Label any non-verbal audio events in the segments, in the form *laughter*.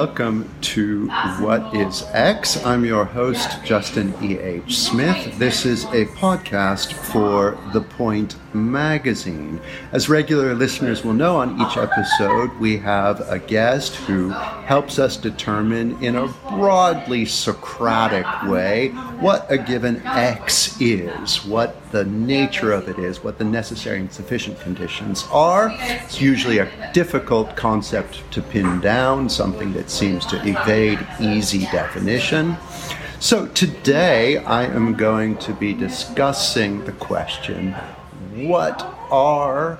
welcome to What is X? I'm your host, Justin E.H. Smith. This is a podcast for The Point magazine. As regular listeners will know, on each episode, we have a guest who helps us determine, in a broadly Socratic way, what a given X is, what the nature of it is, what the necessary and sufficient conditions are. It's usually a difficult concept to pin down, something that seems to evade easy definition. So today I am going to be discussing the question what are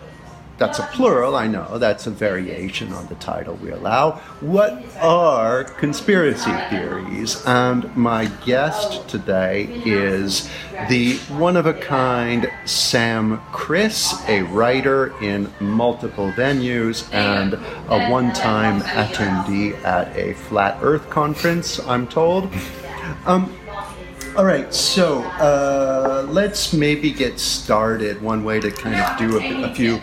that's a plural, I know, that's a variation on the title we allow. What are conspiracy theories? And my guest today is the one of a kind Sam Kriss, a writer in multiple venues and a one time attendee at a flat earth conference, I'm told. Um, all right, so uh, let's maybe get started. One way to kind of do a, a few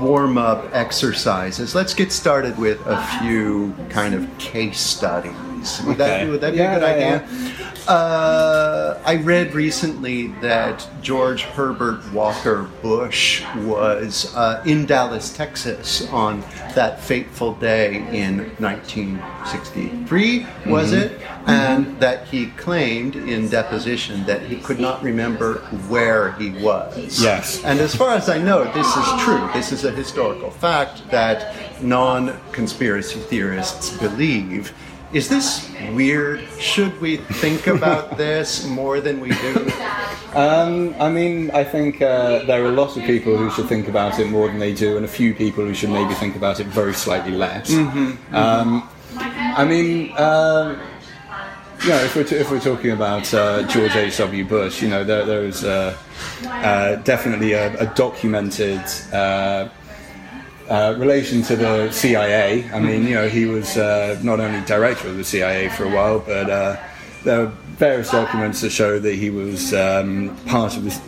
warm up exercises. Let's get started with a few kind of case studies. Would Okay. that, would that be Yeah, a good yeah, idea? Uh, I read recently that George Herbert Walker Bush was uh, in Dallas, Texas on that fateful day in 1963, was Mm-hmm. it? And that he claimed in deposition that he could not remember where he was. Yes. And as far as I know, this is true. This is a historical fact that non conspiracy theorists believe. Is this weird? Should we think about *laughs* this more than we do? Um, I mean, I think uh, there are a lot of people who should think about it more than they do, and a few people who should maybe think about it very slightly less. Um, I mean, uh, you know, if we're, t- if we're talking about uh, George H.W. Bush, you know, there, there is uh, uh, definitely a, a documented uh, relation to the CIA. I mean, you know, he was uh, not only director of the CIA for a while, but uh, there various documents that show that he was um, part of this.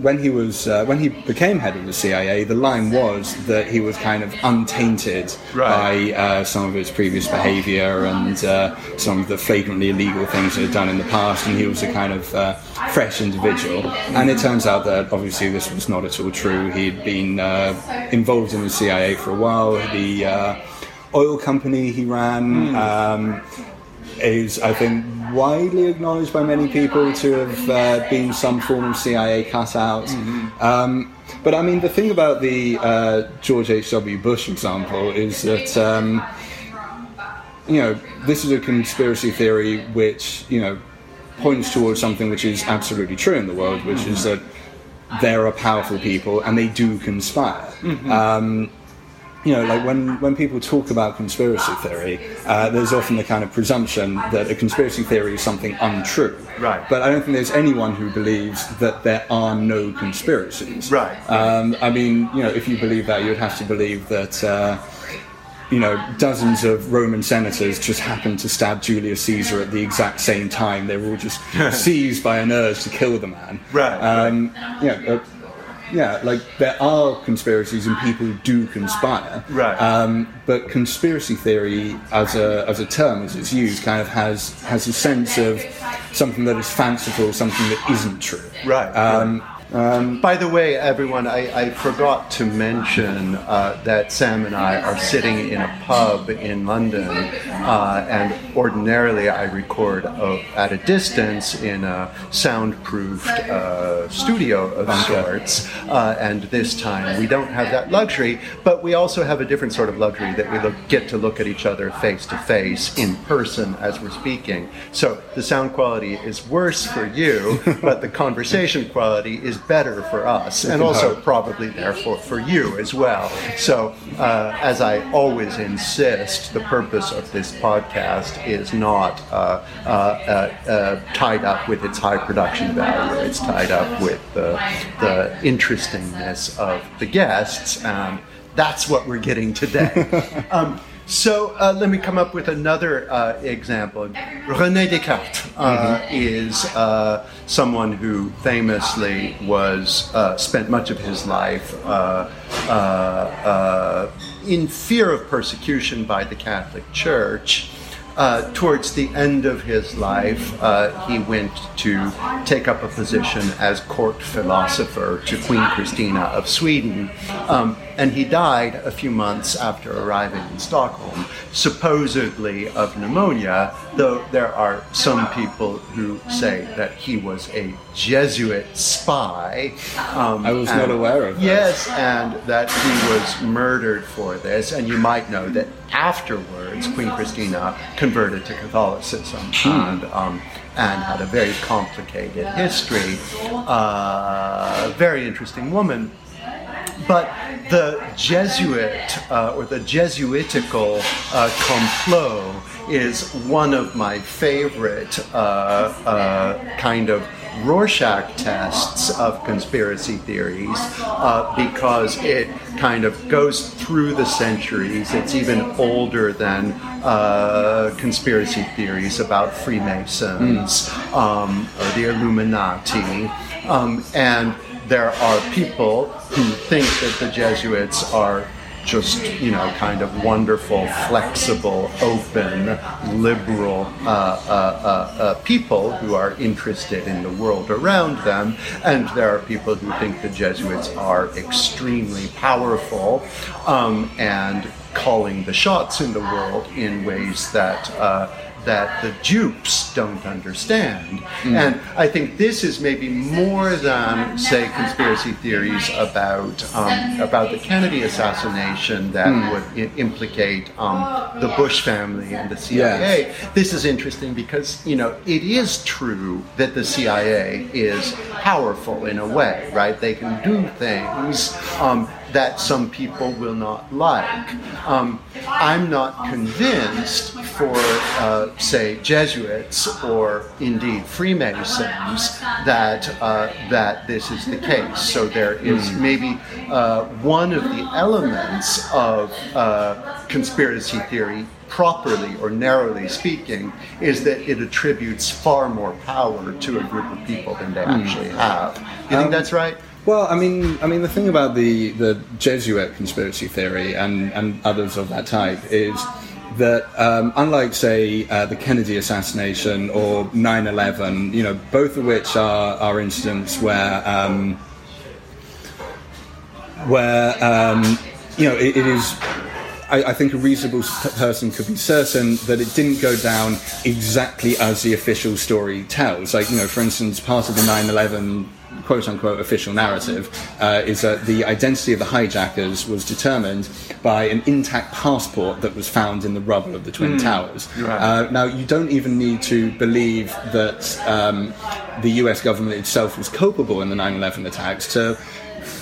When he was uh, when he became head of the CIA, the line was that he was kind of untainted Right. by uh, some of his previous behaviour and uh, some of the flagrantly illegal things that he'd done in the past, and he was a kind of uh, fresh individual. And it turns out that obviously this was not at all true. He'd been uh, involved in the CIA for a while. The uh, oil company he ran. Um, is, I think, widely acknowledged by many people to have uh, been some form of CIA cutout. Um, but I mean, the thing about the uh, George H.W. Bush example is that, um, you know, this is a conspiracy theory which, you know, points towards something which is absolutely true in the world, which is that there are powerful people and they do conspire. Um, you know, like when, when people talk about conspiracy theory, uh, there's often the kind of presumption that a conspiracy theory is something untrue. Right. But I don't think there's anyone who believes that there are no conspiracies. Right. Um, I mean, you know, if you believe that, you'd have to believe that. Uh, you know, dozens of Roman senators just happened to stab Julius Caesar at the exact same time. They were all just *laughs* seized by an urge to kill the man. Right, Um, Yeah. Uh, yeah, like there are conspiracies and people do conspire. Right. Um, but conspiracy theory, as a as a term, as it's used, kind of has has a sense of something that is fanciful, something that isn't true. Right, Um, By the way, everyone, I, I forgot to mention uh, that Sam and I are sitting in a pub in London, uh, and ordinarily I record uh, at a distance in a soundproofed uh, studio of sorts, uh, and this time we don't have that luxury, but we also have a different sort of luxury that we look, get to look at each other face to face in person as we're speaking. So the sound quality is worse for you, *laughs* but the conversation quality is better for us, and also probably therefore for you as well. So, uh, as I always insist, the purpose of this podcast is not uh, uh, uh, uh, tied up with its high production value. It's tied up with the, the interestingness of the guests, and that's what we're getting today. *laughs* um, so uh, let me come up with another uh, example. René Descartes uh, is uh, someone who famously was uh, spent much of his life uh, uh, uh, in fear of persecution by the Catholic Church, uh, towards the end of his life, uh, he went to take up a position as court philosopher to Queen Christina of Sweden. Um, and he died a few months after arriving in Stockholm, supposedly of pneumonia, though there are some people who say that he was a Jesuit spy. Um, I was and, not aware of that. Yes, and that he was murdered for this. And you might know that afterwards, Queen Christina converted to Catholicism. Hmm. And, um, and had a very complicated history. Uh, very interesting woman. But the Jesuit uh, or the Jesuitical uh, complot is one of my favorite uh, uh kind of Rorschach tests of conspiracy theories uh, because it kind of goes through the centuries. It's even older than uh, conspiracy theories about Freemasons mm. um, or the Illuminati. Um, and there are people who think that the Jesuits are just you know kind of wonderful, flexible, open, liberal uh, uh, uh, uh, people who are interested in the world around them, and there are people who think the Jesuits are extremely powerful um, and calling the shots in the world in ways that uh, that the dupes don't understand. Mm. And I think this is maybe more than, say, conspiracy theories about um, about the Kennedy assassination that mm. would I- implicate um, the Bush family and the CIA. Yes. This is interesting because you know it is true that the CIA is powerful in a way, right? They can do things. Um, that some people will not like. Um, I'm not convinced for, uh, say, Jesuits or indeed Freemasons that uh, that this is the case. So there is hmm. maybe uh, one of the elements of uh, conspiracy theory properly or narrowly speaking, is that it attributes far more power to a group of people than they hmm. actually have. You think um, that's right? Well, I mean, I mean, the thing about the, the Jesuit conspiracy theory and, and others of that type is that, um, unlike, say, uh, the Kennedy assassination or 9 11, you know, both of which are, are incidents where, um, where um, you know, it, it is I, I, think a reasonable person could be certain that it didn't go down exactly as the official story tells. Like, you know, for instance, part of the 9 11 quote unquote official narrative uh, is that the identity of the hijackers was determined by an intact passport that was found in the rubble of the Twin mm, Towers. Right. Uh, now, you don't even need to believe that um, the US government itself was culpable in the 9 11 attacks to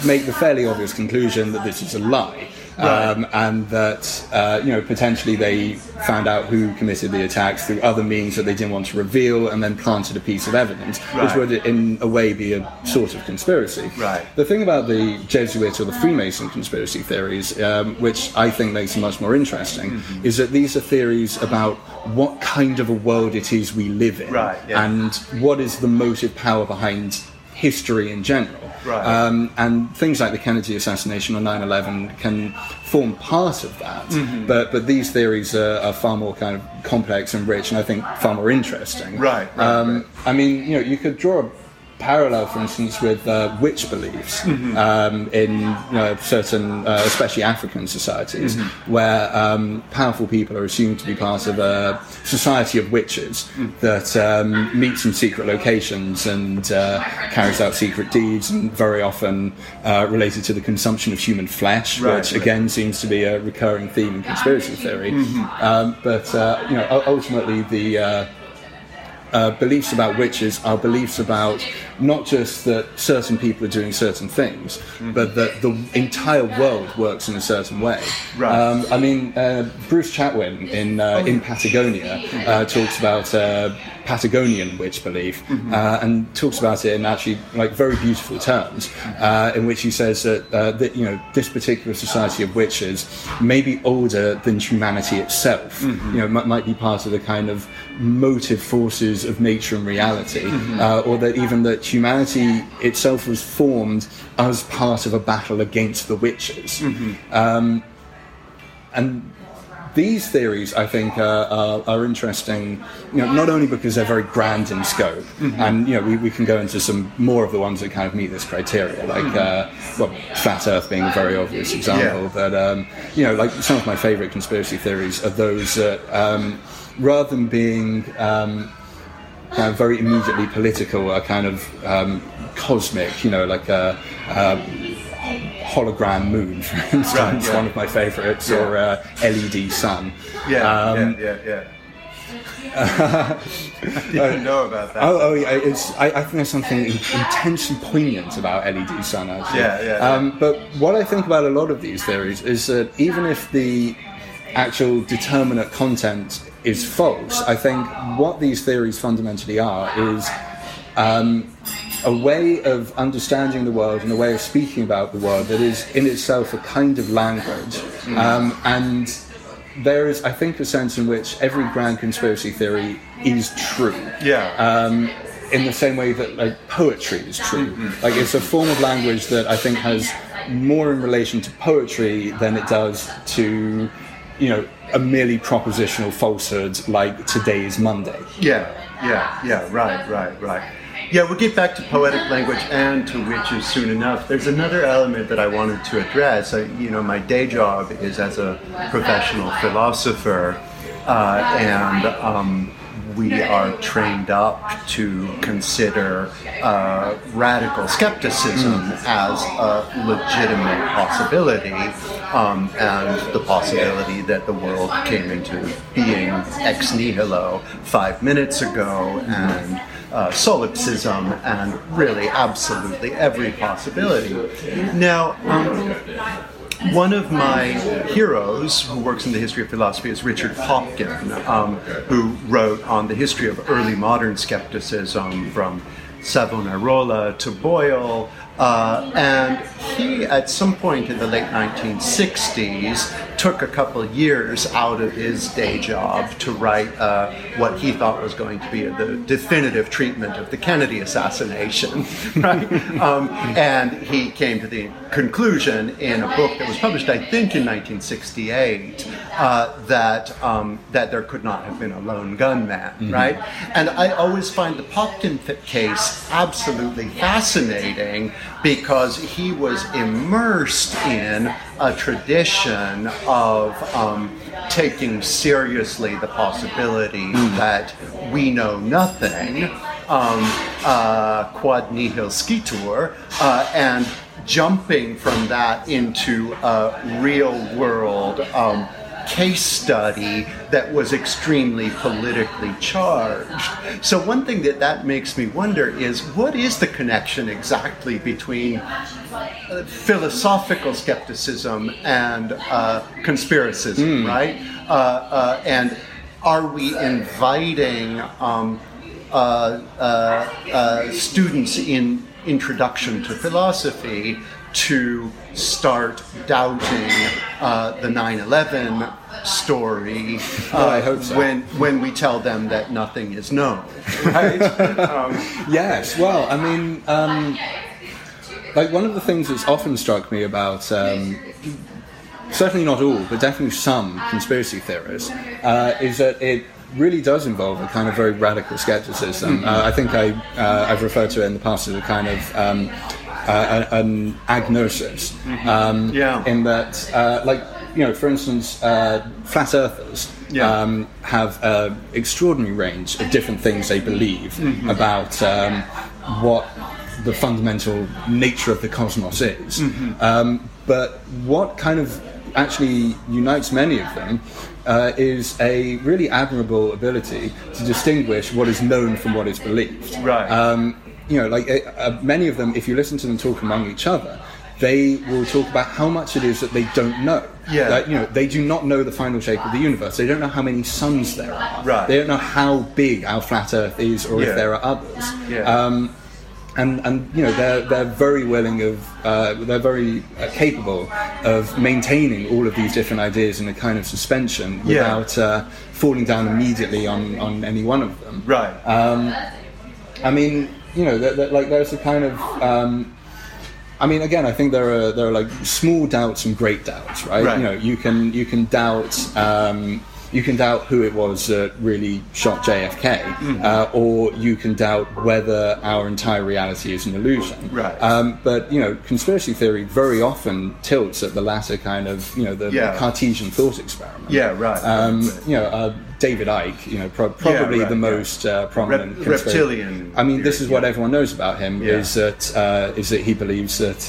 make the fairly obvious conclusion that this is a lie. Um, and that uh, you know potentially they found out who committed the attacks through other means that they didn't want to reveal, and then planted a piece of evidence, right. which would in a way be a sort of conspiracy. Right. The thing about the Jesuit or the Freemason conspiracy theories, um, which I think makes them much more interesting, mm-hmm. is that these are theories about what kind of a world it is we live in, right, yeah. and what is the motive power behind history in general. Right. Um, and things like the Kennedy assassination or 9 11 can form part of that. Mm-hmm. But, but these theories are, are, far more kind of complex and rich and I think far more interesting. Right. right, um, right. I mean, you know, you could draw a parallel, for instance, with uh, witch beliefs mm-hmm. um, in you know, certain, uh, especially African societies, mm-hmm. where um, powerful people are assumed to be part of a society of witches mm-hmm. that um, meets in secret locations and uh, carries out secret deeds, and very often uh, related to the consumption of human flesh, right, which right. again seems to be a recurring theme in conspiracy theory. Mm-hmm. Um, but uh, you know, ultimately the uh, beliefs about witches are beliefs about not just that certain people are doing certain things, mm-hmm. but that the entire world works in a certain way. Right. Um, I mean, uh, Bruce Chatwin in uh, oh. in Patagonia uh, talks about uh, Patagonian witch belief mm-hmm. Uh, and talks about it in actually like very beautiful terms, mm-hmm. in which he says that, that you know this particular society of witches may be older than humanity itself. Mm-hmm. You know, m- might be part of the kind of motive forces of nature and reality, mm-hmm. uh, or that even that humanity itself was formed as part of a battle against the witches. Mm-hmm. Um, and these theories, I think, uh, are, are, interesting. You know, not only because they're very grand in scope, mm-hmm. and you know, we, we can go into some more of the ones that kind of meet this criteria, like mm-hmm. uh, well, flat Earth being a very obvious example. Yeah. But um, you know, like some of my favorite conspiracy theories are those that, um, rather than being um, kind of very immediately political, are kind of um, cosmic. You know, like a, a hologram moon, for instance, right, yeah. one of my favourites, yeah. or uh, LED sun. Yeah, um, yeah, yeah, yeah. *laughs* I didn't know about that. Oh, oh yeah, I, I, think there's something intensely poignant about LED sun. Actually. Yeah, yeah, yeah. Um, but what I think about a lot of these theories is that even if the actual determinate content is false, I think what these theories fundamentally are is um, a way of understanding the world and a way of speaking about the world that is in itself a kind of language. Mm. Um, and there is, I think, a sense in which every grand conspiracy theory is true. Yeah. Um, in the same way that like poetry is true. Mm-hmm. Like it's a form of language that I think has more in relation to poetry than it does to, you know, a merely propositional falsehood like today is Monday. Yeah, yeah, yeah. Right, right, right. Yeah, we'll get back to poetic language and to witches soon enough. There's another element that I wanted to address. I, you know, my day job is as a professional philosopher, uh, and um, we are trained up to consider uh, radical skepticism as a legitimate possibility, um, and the possibility that the world came into being ex nihilo five minutes ago, and uh, solipsism and really absolutely every possibility. Now, um, one of my heroes who works in the history of philosophy is Richard Popkin, um, who wrote on the history of early modern skepticism from Savonarola to Bayle. Uh, and he, at some point in the late 1960s, took a couple years out of his day job to write uh, what he thought was going to be the definitive treatment of the Kennedy assassination, *laughs* right? Um, and he came to the conclusion in a book that was published, I think, in 1968, uh, that um, that there could not have been a lone gunman, mm-hmm. right? And I always find the Popkin case absolutely fascinating because he was immersed in a tradition of um, taking seriously the possibility mm. that we know nothing, um, uh, quod nihil scitur, uh, and jumping from that into a real world. Um, case study that was extremely politically charged. So, one thing that that makes me wonder is what is the connection exactly between uh, philosophical skepticism and uh, conspiracism, mm. right? Uh, uh, and are we inviting um, uh, uh, students in introduction to philosophy to start doubting uh, the 9/11 story *laughs* uh, I hope so. when when we tell them that nothing is known, right? *laughs* um, yes. Well, I mean, um, like one of the things that's often struck me about. Um, certainly not all, but definitely some conspiracy theorists, uh, is that it really does involve a kind of very radical skepticism. Mm-hmm. Uh, I think I, uh, I've referred to it in the past as a kind of um, uh, an agnosis. Mm-hmm. Um, yeah. In that, uh, like, you know, for instance, uh, flat earthers yeah. um, have an extraordinary range of different things they believe mm-hmm. about um, what the fundamental nature of the cosmos is. Mm-hmm. Um, but what kind of actually unites many of them uh, is a really admirable ability to distinguish what is known from what is believed. Right. Um, you know, like uh, uh, many of them, if you listen to them talk among each other, they will talk about how much it is that they don't know. Yeah. That, you know, they do not know the final shape of the universe. They don't know how many suns there are. Right. They don't know how big our flat Earth is, or yeah. if there are others. Yeah. Um, and and you know they're they're very willing of uh, they're very uh, capable of maintaining all of these different ideas in a kind of suspension without yeah. uh, falling down immediately on on any one of them. Right. Um, I mean, you know, that, that, like there's a kind of um, I mean, again, I think there are there are like small doubts and great doubts, right? Right. You know, you can you can doubt. Um, you can doubt who it was that really shot JFK, Mm-hmm. uh, or you can doubt whether our entire reality is an illusion. Right. Um, but you know, conspiracy theory very often tilts at the latter kind of you know the Yeah. Cartesian thought experiment. Yeah, right. Um, right. you know, uh, David Icke, you know, pro- probably right, the yeah. most uh, prominent Rep- reptilian I mean, this theory, is what everyone knows about him Yeah. is that uh, is that he believes that.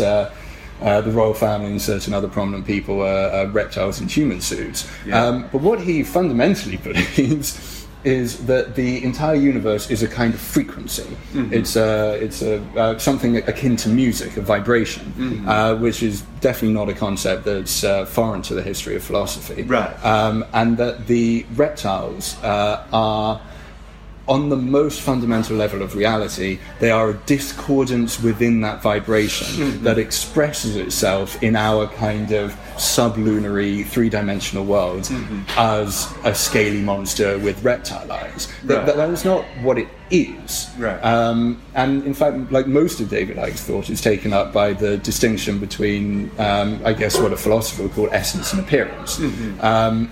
Uh, uh, the royal family and certain other prominent people are, are reptiles in human suits. Yeah. Um, but what he fundamentally *laughs* believes is that the entire universe is a kind of frequency. Mm-hmm. It's a, it's a, uh, something akin to music, a vibration, Mm-hmm. uh, which is definitely not a concept that's uh, foreign to the history of philosophy. Right. Um, and that the reptiles uh, are on the most fundamental level of reality, they are a discordance within that vibration that expresses itself in our kind of sublunary three dimensional world as a scaly monster with reptile eyes. That- Right. that- that is not what it is. Right. Um, and in fact, like most of David Icke's thought is taken up by the distinction between, um, I guess, what a philosopher would call essence and appearance. Um,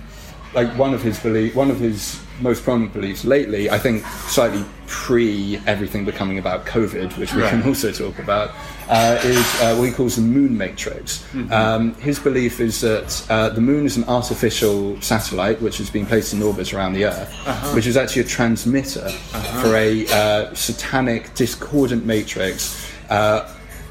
like one of his belief, one of his most prominent beliefs lately, I think, slightly pre everything becoming about COVID, which we can also talk about, uh, is uh, what he calls the moon matrix. Um, his belief is that uh, the moon is an artificial satellite which has been placed in orbit around the Earth, which is actually a transmitter for a uh, satanic discordant matrix.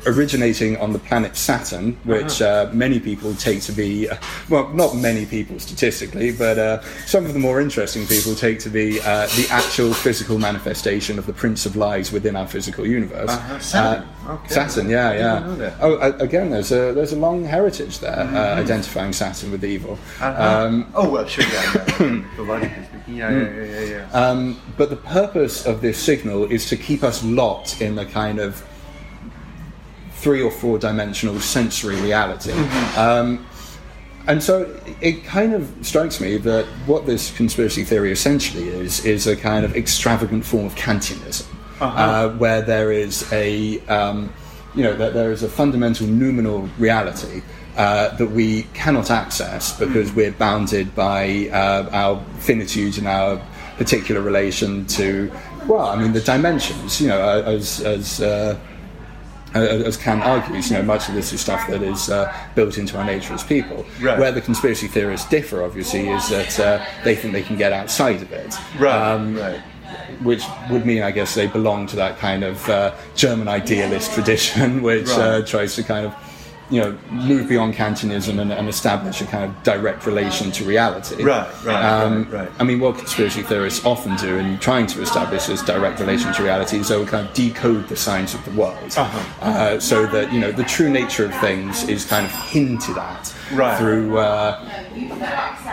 Originating on the planet Saturn, which uh, many people take to be, uh, well, not many people statistically, but uh, some of the more interesting people take to be uh, the actual physical manifestation of the Prince of Lies within our physical universe. Uh-huh. Saturn. Uh, Okay. Saturn, yeah, yeah. Oh, again, there's a there's a long heritage there, uh, identifying Saturn with evil. Um, oh well, sure, yeah, yeah. the logic is speaking. Yeah, yeah, yeah, yeah. yeah. Um, but the purpose of this signal is to keep us locked in the kind of three or four dimensional sensory reality. Um, and so it kind of strikes me that what this conspiracy theory essentially is is a kind of extravagant form of Kantianism, uh where there is a um, you know that there is a fundamental noumenal reality uh, that we cannot access because we're bounded by uh, our finitude and our particular relation to well, I mean the dimensions. You know, as as uh, as Kant argues, you know, much of this is stuff that is uh, built into our nature as people. Right. Where the conspiracy theorists differ, obviously, is that uh, they think they can get outside of it. Right, Um, right. Which would mean, I guess, they belong to that kind of uh, German idealist tradition, *laughs* which uh, tries to kind of, you know, move beyond Kantianism and, and establish a kind of direct relation to reality. Right, right, Um, right, right. I mean, what conspiracy theorists often do in trying to establish this direct relation to reality is they'll kind of decode the signs of the world, Uh-huh. uh, so that you know the true nature of things is kind of hinted at Right. through uh,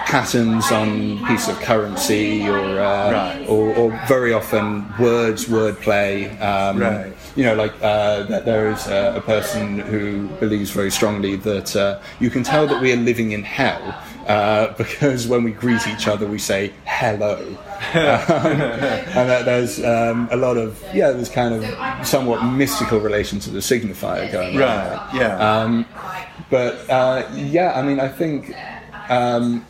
patterns on piece of currency or, uh, Right. or or very often words, wordplay. Um, Right. You know, like uh, that there is uh, a person who believes very strongly that uh, you can tell that we are living in hell uh, *laughs* because when we greet each other, we say hello. Um, *laughs* and that there's um, a lot of yeah, there's kind of somewhat mystical relation to the signifier going on. there. Right. Yeah. Um, but uh, yeah, I mean, I think um,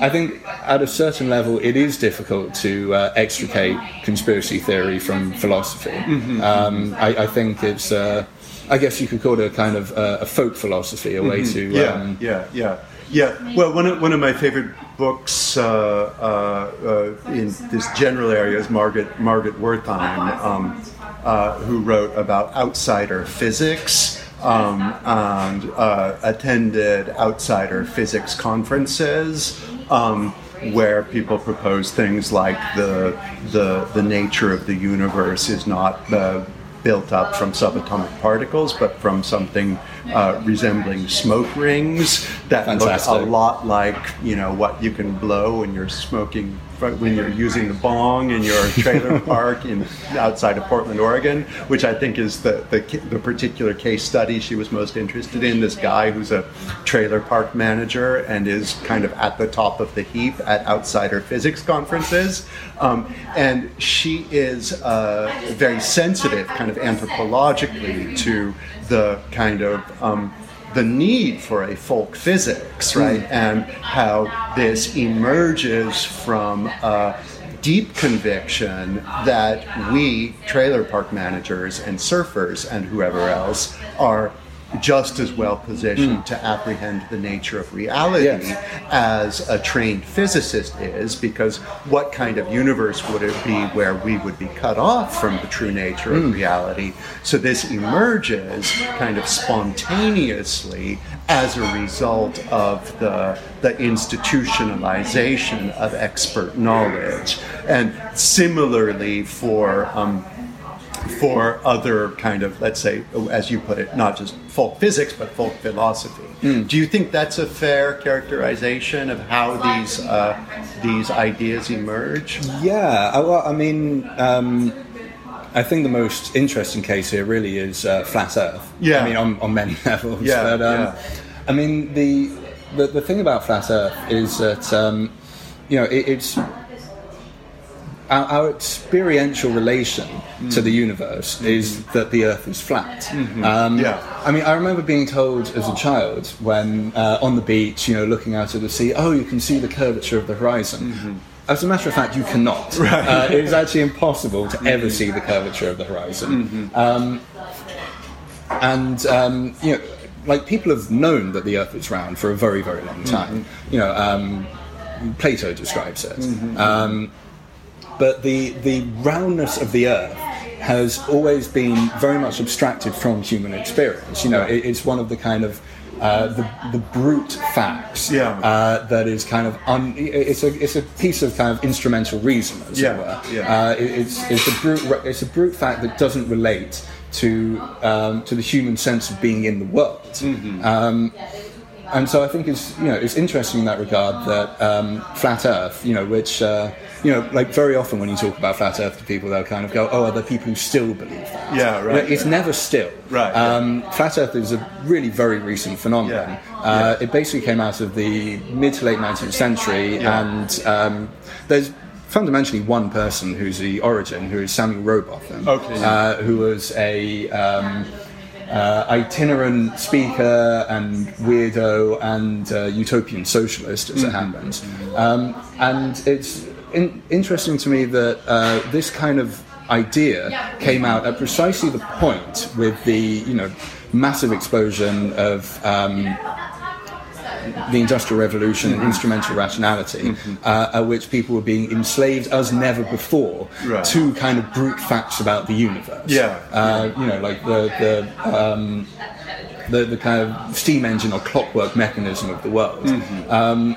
I think at a certain level, it is difficult to uh, extricate conspiracy theory from philosophy. Um, I, I think it's. Uh, I guess you could call it a kind of uh, a folk philosophy, a way to. yeah, um, yeah, yeah, yeah. Well, one of, one of my favorite books uh, uh, uh, in this general area is Margaret Margaret Wertheim, um, uh, who wrote about outsider physics. Um, and uh, attended outsider physics conferences um, where people propose things like the the the nature of the universe is not uh, built up from subatomic particles, but from something uh, resembling smoke rings that Fantastic. look a lot like you know what you can blow when you're smoking when you're using the bong in your trailer *laughs* park in outside of Portland, Oregon, which I think is the, the the particular case study she was most interested in. This guy who's a trailer park manager and is kind of at the top of the heap at outsider physics conferences, um, and she is uh, very sensitive, kind of anthropologically, to the kind of um, the need for a folk physics, right? Mm. And how this emerges from a deep conviction that we, trailer park managers and surfers and whoever else, are just as well positioned mm. to apprehend the nature of reality yes. as a trained physicist is, because what kind of universe would it be where we would be cut off from the true nature mm. of reality? So this emerges kind of spontaneously as a result of the, the institutionalization of expert knowledge. And similarly for um, for other kind of, let's say, as you put it, not just folk physics, but folk philosophy. Mm. Do you think that's a fair characterization of how these uh, these ideas emerge? Yeah, well, I mean. Um, I think the most interesting case here really is uh, flat Earth. Yeah, I mean on, on many *laughs* levels. Yeah, but, um, yeah. I mean the, the the thing about flat Earth is that um, you know it, it's our, our experiential relation mm. to the universe mm-hmm. is that the Earth is flat. Mm-hmm. Um, yeah. I mean, I remember being told as a child when uh, on the beach, you know, looking out at the sea, oh, you can see the curvature of the horizon. Mm-hmm. As a matter of fact, you cannot. Right. Uh, it is actually impossible to ever mm-hmm. see the curvature of the horizon. Mm-hmm. Um, and um, you know, like people have known that the Earth is round for a very, very long time. Mm-hmm. You know, um, Plato describes it. Mm-hmm. Um, but the, the roundness of the earth has always been very much abstracted from human experience. You know, it, it's one of the kind of uh, the, the brute facts yeah. uh, that is kind of un, it's a it's a piece of kind of instrumental reason as yeah. it were. Yeah. Uh, it, it's it's a brute it's a brute fact that doesn't relate to um, to the human sense of being in the world. Mm-hmm. Um, and so I think it's you know it's interesting in that regard that um, flat Earth, you know, which uh, you know, like very often when you talk about flat Earth to people, they'll kind of go, "Oh, are there people who still believe that?" Yeah, right. You know, it's yeah. never still. Right. Um, flat Earth is a really very recent phenomenon. Yeah. Uh, yeah. It basically came out of the mid to late 19th century, and um, there's fundamentally one person who's the origin, who is Samuel Rowbotham, okay. uh, who was a um, uh, itinerant speaker and weirdo and uh, utopian socialist, as mm-hmm. it happens. Um, and it's in, interesting to me that uh, this kind of idea came out at precisely the point with the you know massive explosion of um, the Industrial Revolution and instrumental rationality, mm-hmm. uh, at which people were being enslaved as never before right. to kind of brute facts about the universe. Yeah, uh, you know, like the the, um, the, the kind of steam engine or clockwork mechanism of the world. Mm-hmm. Um,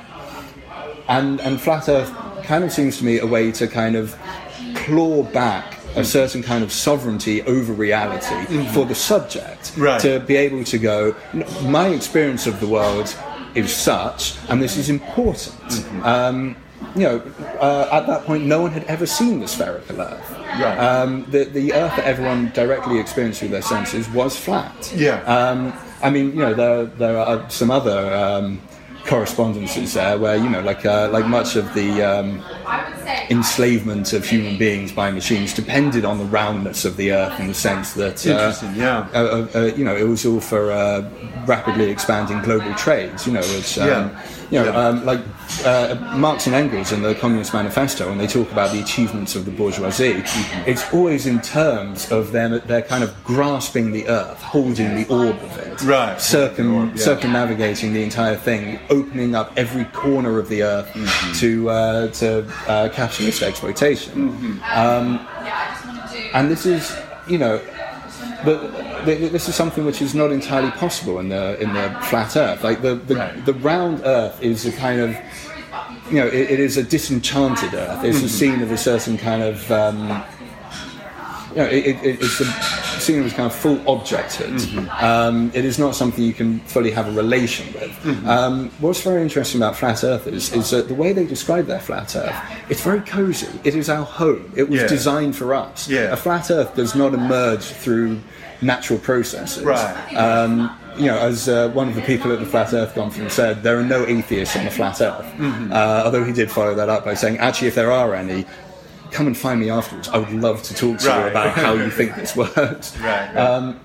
and and flat Earth kind of seems to me a way to kind of claw back a certain kind of sovereignty over reality mm-hmm. for the subject right. to be able to go my experience of the world is such and this is important mm-hmm. um, you know uh, at that point no one had ever seen the spherical earth right. um, the, the earth that everyone directly experienced through their senses was flat yeah um, I mean you know there, there are some other um, correspondences there where you know like uh, like much of the um, enslavement of human beings by machines depended on the roundness of the earth in the sense that uh, yeah uh, uh, uh, you know it was all for uh, rapidly expanding global trades you know which um, yeah. You know yeah. um, like Marx and Engels in the Communist Manifesto when they talk about the achievements of the bourgeoisie mm-hmm. it's always in terms of them they're kind of grasping the earth holding the orb of it right circum yeah. circumnavigating the entire thing opening up every corner of the earth mm-hmm. to uh, to uh, capitalist exploitation. Mm-hmm. Um, and this is, you know, but this is something which is not entirely possible in the in the flat Earth. Like the the, right. the round Earth is a kind of you know, it, it is a disenchanted Earth. It's mm-hmm. a scene of a certain kind of, um, you know, it, it, it's a seen it as kind of full objected. Mm-hmm. Um, it is not something you can fully have a relation with. Mm-hmm. Um, what's very interesting about flat earthers is that the way they describe their flat earth, it's very cozy. It is our home. It was Yeah. designed for us. Yeah. A flat earth does not emerge through natural processes. Right. Um, you know, as uh, one of the people at the Flat Earth Conference said, there are no atheists on the flat Earth. Mm-hmm. Uh, although he did follow that up by saying, actually, if there are any, come and find me afterwards. I would love to talk to you about how you think this *laughs* works. Right, right. Um,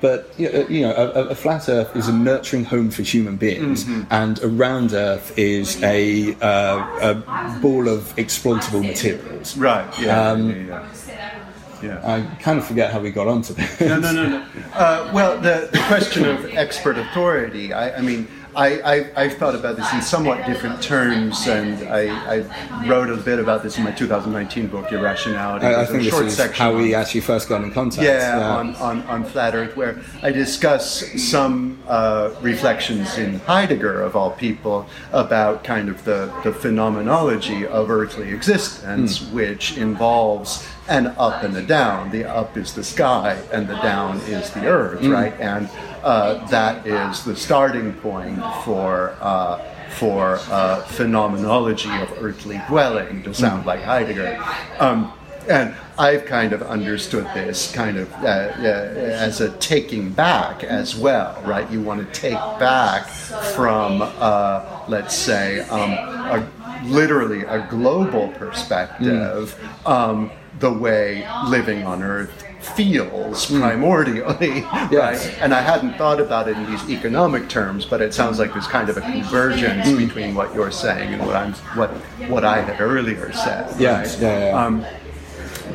but you know, you know, a, a flat Earth is a nurturing home for human beings, Mm-hmm. and a round Earth is a, uh, a ball of exploitable materials. Right. Yeah. Um, yeah, yeah, yeah. I kind of forget how we got onto this. No, no, no, no. Uh, well, the, the question of expert authority, I, I mean, I, I, I've thought about this in somewhat different terms, and I, I wrote a bit about this in my 2019 book, Irrationality. I, I think this short is section how we actually first got in contact. yeah, On, on, on Flat Earth, where I discuss some uh, reflections in Heidegger, of all people, about kind of the, the phenomenology of earthly existence, which involves an up and a down. The up is the sky, and the down is the earth, right? And uh, that is the starting point for. Uh, for uh, phenomenology of earthly dwelling, to sound like Heidegger. Um, and I've kind of understood this kind of uh, uh, as a taking back as well, right? You want to take back from, uh, let's say, um, a, literally a global perspective, um, the way living on Earth feels primordially, *laughs* right? And I hadn't thought about it in these economic terms, but it sounds like there's kind of a convergence between what you're saying and what I'm what what I had earlier said. Yes, right? yeah, yeah. Um,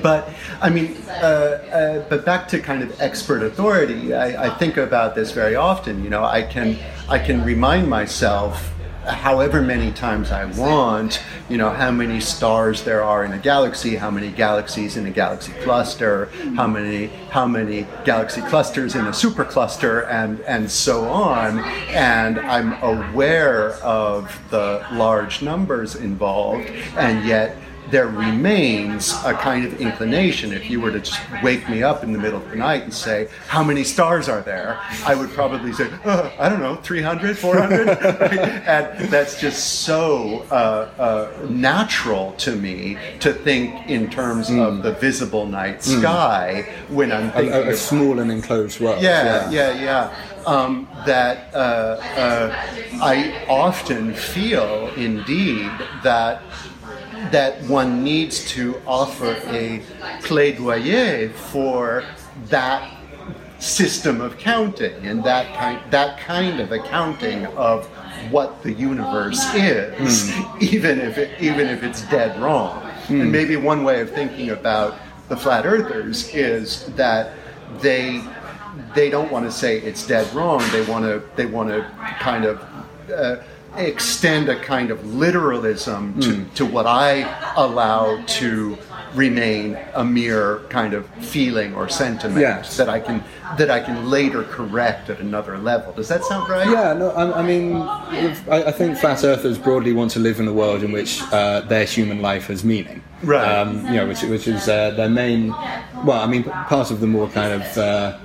but I mean, uh, uh, but back to kind of expert authority, I, I think about this very often. You know, I can I can remind myself however many times I want, you know, how many stars there are in a galaxy, how many galaxies in a galaxy cluster, how many how many galaxy clusters in a supercluster, and and so on. And I'm aware of the large numbers involved, and yet there remains a kind of inclination. If you were to just wake me up in the middle of the night and say, How many stars are there? I would probably say, uh, I don't know, 300, 400. *laughs* Right? And that's just so uh, uh, natural to me to think in terms of the visible night sky when I'm thinking a, a of small and enclosed world. yeah, yeah, yeah. Um, that uh, uh, I often feel, indeed, that that one needs to offer a plaidoyer for that system of counting and that kind that kind of accounting of what the universe is, even if it, even if it's dead wrong. And maybe one way of thinking about the flat earthers is that they they don't want to say it's dead wrong. They want to they want to kind of uh, extend a kind of literalism to, to what I allow to remain a mere kind of feeling or sentiment Yes. that I can that I can later correct at another level. Does that sound right? Yeah, no, I, I mean, I, I think flat earthers broadly want to live in a world in which uh, their human life has meaning. Right. Um, you know, which, which is uh, their main. Well, I mean, part of the more kind of uh,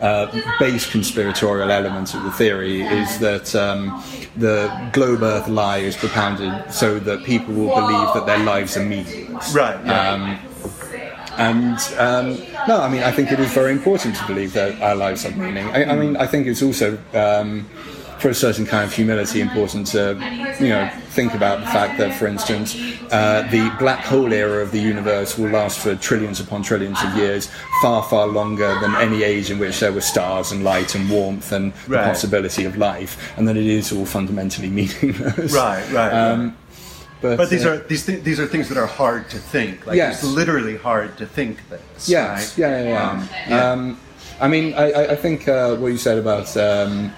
uh, base conspiratorial element of the theory is that um, the globe Earth lie is propounded so that people will believe that their lives are meaningless. Right. Um, and um, no, I mean, I think it is very important to believe that our lives have meaning. I, I mean, I think it's also, um, for a certain kind of humility, important to, you know, think about the fact that, for instance, uh, the black hole era of the universe will last for trillions upon trillions of years, far, far longer than any age in which there were stars and light and warmth and the Right. possibility of life, and that it is all fundamentally *laughs* meaningless. right, right. right. Um, but, But these uh, are these th- these are things that are hard to think. Like Yes. it's literally hard to think this. Yes, right? yeah, yeah, yeah. Um, yeah. Um, I mean, I, I- think uh, what you said about um,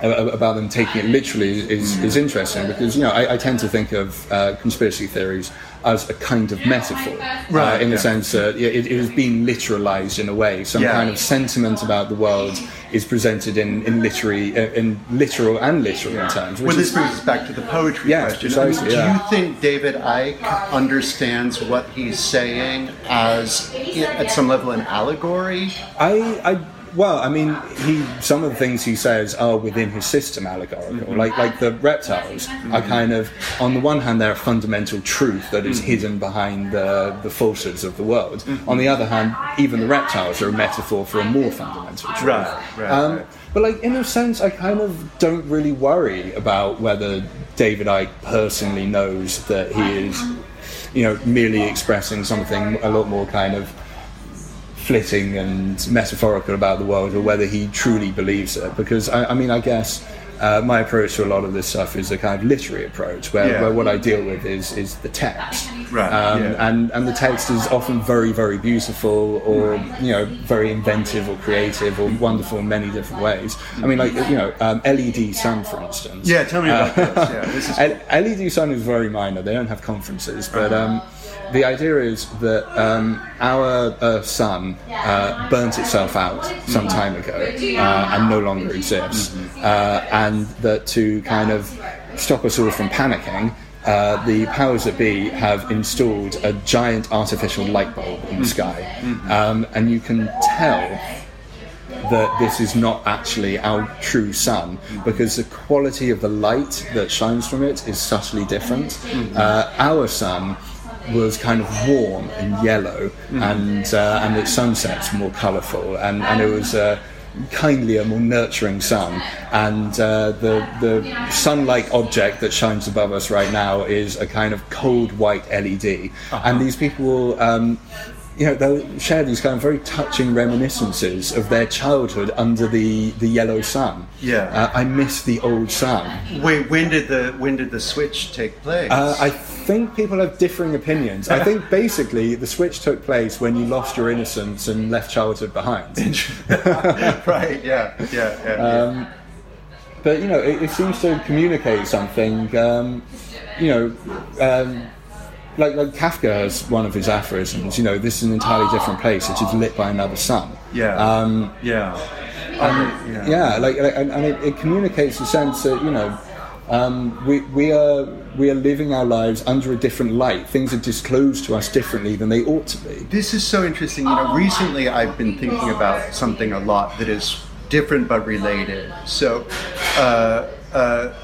about them taking it literally is, is interesting because you know I, I tend to think of uh, conspiracy theories as a kind of metaphor, Right, uh, in the yeah. sense that it, it has been literalized in a way, some Yeah. kind of sentiment about the world is presented in in literary uh, in literal and literal Yeah. terms. Well, this is- brings us back to the poetry Yes, question. I mean, do you think David Icke understands what he's saying as, at some level, an allegory? I, I, well, I mean, he. Some of the things he says are within his system allegorical. Mm-hmm. Like, like the reptiles are kind of, on the one hand, they're a fundamental truth that is Mm-hmm. hidden behind the the falsehoods of the world. On the other hand, even the reptiles are a metaphor for a more fundamental truth. Right, right, Um, right. But like in a sense, I kind of don't really worry about whether David Icke personally knows that he is, you know, merely expressing something a lot more kind of flitting and metaphorical about the world, or whether he truly believes it. Because I, I mean, I guess. Uh, my approach to a lot of this stuff is a kind of literary approach, where, Yeah. where what I deal with is, is the text, Right, Um, yeah. and and the text is often very very beautiful, or you know very inventive or creative or wonderful in many different ways. I mean, like you know, um, LED Sun, for instance. Yeah, tell me about this. Yeah, this is *laughs* LED Sun is very minor. They don't have conferences, but um, the idea is that um, our uh, sun uh, burnt itself out some time ago uh, and no longer exists, uh, and that to kind of stop us all from panicking. Uh, the powers that be have installed a giant artificial light bulb in the sky, um, and you can tell that this is not actually our true sun because the quality of the light that shines from it is subtly different. Uh, our sun was kind of warm and yellow, and uh, and its sunsets more colourful, and, and it was. Uh, kindlier, more nurturing sun, and uh, the the sun-like object that shines above us right now is a kind of cold white LED, and these people. Um, you know, they'll share these kind of very touching reminiscences of their childhood under the, the yellow sun. Yeah. Uh, I miss the old sun. Wait, when did the when did the switch take place? Uh, I think people have differing opinions. I think *laughs* basically the switch took place when you lost your innocence and left childhood behind. *laughs* right. Yeah. Yeah. Yeah. yeah. Um, but you know, it, it seems to communicate something. Um, you know, um, like like Kafka has one of his aphorisms. You know, this is an entirely different place. It is lit by another sun. yeah. Um, yeah. and, yeah. yeah, like, like- and, and it, it communicates the sense that you know um, we we are we are living our lives under a different light. Things are disclosed to us differently than they ought to be. This is so interesting. You know, recently I've been thinking about something a lot that is different but related. So, uh, uh,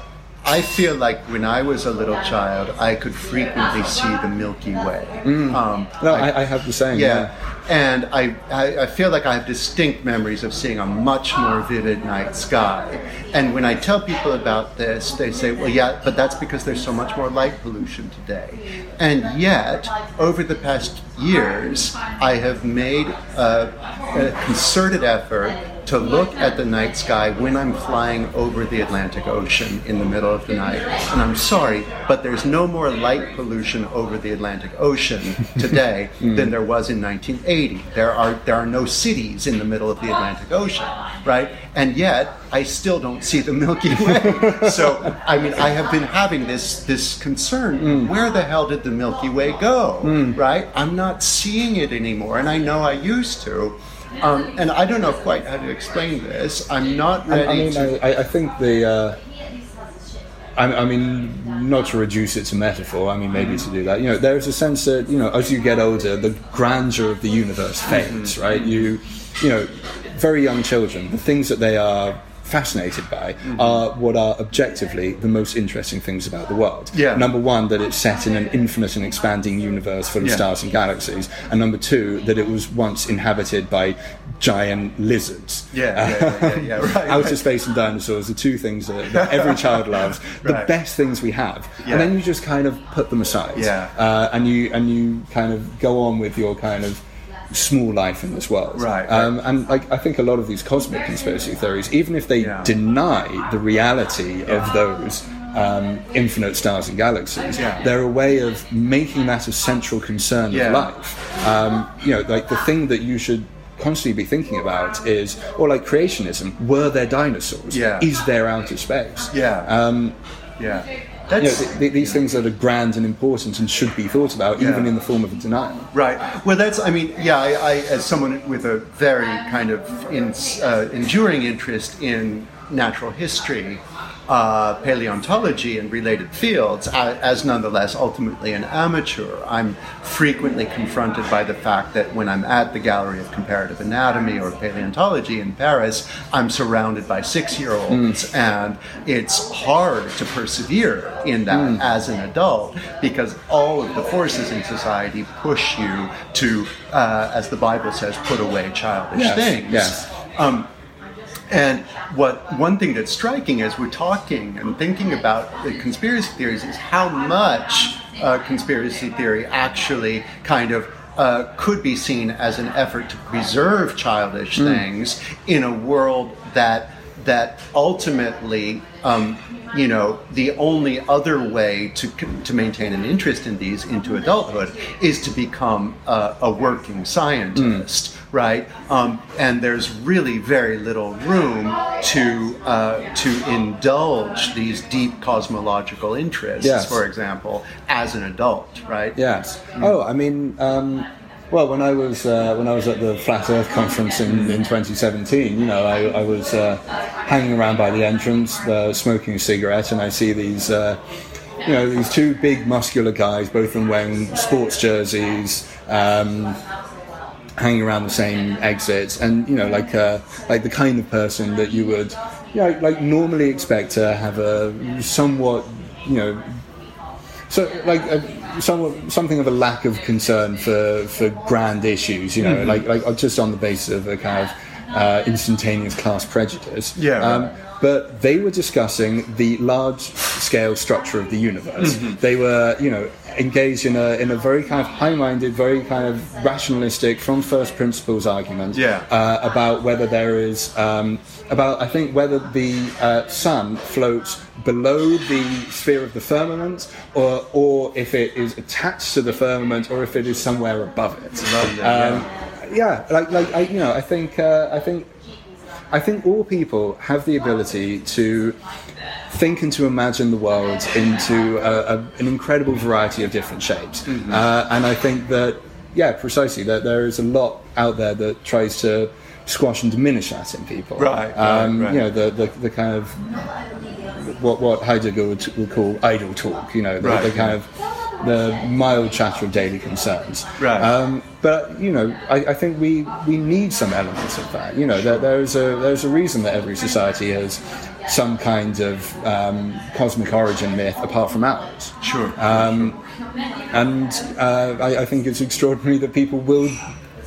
I feel like when I was a little child, I could frequently see the Milky Way. Um, No, I, I have the same. yeah. And I, I, I feel like I have distinct memories of seeing a much more vivid night sky. And when I tell people about this, they say, well, yeah, but that's because there's so much more light pollution today. And yet, over the past years, I have made a, a concerted effort to look at the night sky when I'm flying over the Atlantic Ocean in the middle of the night. And I'm sorry, but there's no more light pollution over the Atlantic Ocean *laughs* today than there was in 1980. There are there are no cities in the middle of the Atlantic Ocean, right? And yet I still don't see the Milky Way. so I mean, I have been having this this concern. Where the hell did the Milky Way go? Right? I'm not seeing it anymore, and I know I used to. Um, and I don't know quite how to explain this. I'm not I, ready I mean, to. I, I think the. Uh, I, I mean, not to reduce it to metaphor. I mean, maybe to do that. You know, there is a sense that you know, as you get older, the grandeur of the universe fades. Right? You, you know, very young children, the things that they are fascinated by are what are objectively the most interesting things about the world. Yeah. Number one, that it's set in an infinite and expanding universe full of Yeah. stars and galaxies, and number two, that it was once inhabited by giant lizards. Yeah, yeah, yeah, yeah, yeah, *laughs* right, Outer right. space and dinosaurs are two things that, that every *laughs* child loves. The Right. best things we have, and then you just kind of put them aside. Yeah. Uh, and you and you kind of go on with your kind of small life in this world. Right, Um, and like I think a lot of these cosmic conspiracy theories, even if they Yeah. deny the reality of those. Um, infinite stars and galaxies. Yeah. They're a way of making that a central concern Yeah. of life. Um, you know, like the thing that you should constantly be thinking about is, or like creationism, were there dinosaurs? Yeah. Is there outer space? Yeah. Um, Yeah. You know, th- th- these things that are grand and important and should be thought about, Yeah. even in the form of a denial. Right. Well, that's. I mean, yeah. I, I as someone with a very kind of in, uh, enduring interest in natural history, uh, paleontology, and related fields, a- as nonetheless ultimately an amateur, I'm frequently confronted by the fact that when I'm at the Gallery of Comparative Anatomy or Paleontology in Paris, I'm surrounded by six-year-olds, and it's hard to persevere in that as an adult because all of the forces in society push you to, uh, as the Bible says, put away childish Yes, things. yes. Um, and what one thing that's striking as we're talking and thinking about the conspiracy theories is how much uh, conspiracy theory actually kind of uh, could be seen as an effort to preserve childish things in a world that that ultimately, um, you know, the only other way to to maintain an interest in these into adulthood is to become a, a working scientist, right? Um, and there's really very little room to uh, to indulge these deep cosmological interests, Yes. for example, as an adult, right? Yes. Oh, I mean, um, well, when I was uh, when I was at the Flat Earth conference in, in 2017, you know, I, I was uh, hanging around by the entrance, uh, smoking a cigarette, and I see these. Uh, you know, these two big muscular guys, both of them wearing sports jerseys, um, hanging around the same exits, and you know, like uh, like the kind of person that you would, you know, like normally expect to have a somewhat, you know, so like a, somewhat something of a lack of concern for for grand issues, you know, Mm-hmm. like like just on the basis of a kind of uh, instantaneous class prejudice. Yeah. Um, but they were discussing the large scale structure of the universe. Mm-hmm. They were, you know, engaged in a in a very kind of high minded, very kind of rationalistic, from first principles argument Yeah. uh, about whether there is um, about I think whether the uh, sun floats below the sphere of the firmament or or if it is attached to the firmament or if it is somewhere above it. Um, yeah, like like I, you know I think uh, I think I think all people have the ability to think and to imagine the world into a, a, an incredible variety of different shapes. Mm-hmm. Uh, and I think that, yeah, precisely, that there is a lot out there that tries to squash and diminish that in people. Right, right, um, right. You know, the, the, the kind of what, what Heidegger would, would call idle talk, you know, the, Right, the kind of the mild chatter of daily concerns. Right. Um, but you know, I, I think we, we need some elements of that. You know, there, there's a there's a reason that every society has some kind of um, cosmic origin myth apart from ours. Sure. Um, and uh, I, I think it's extraordinary that people will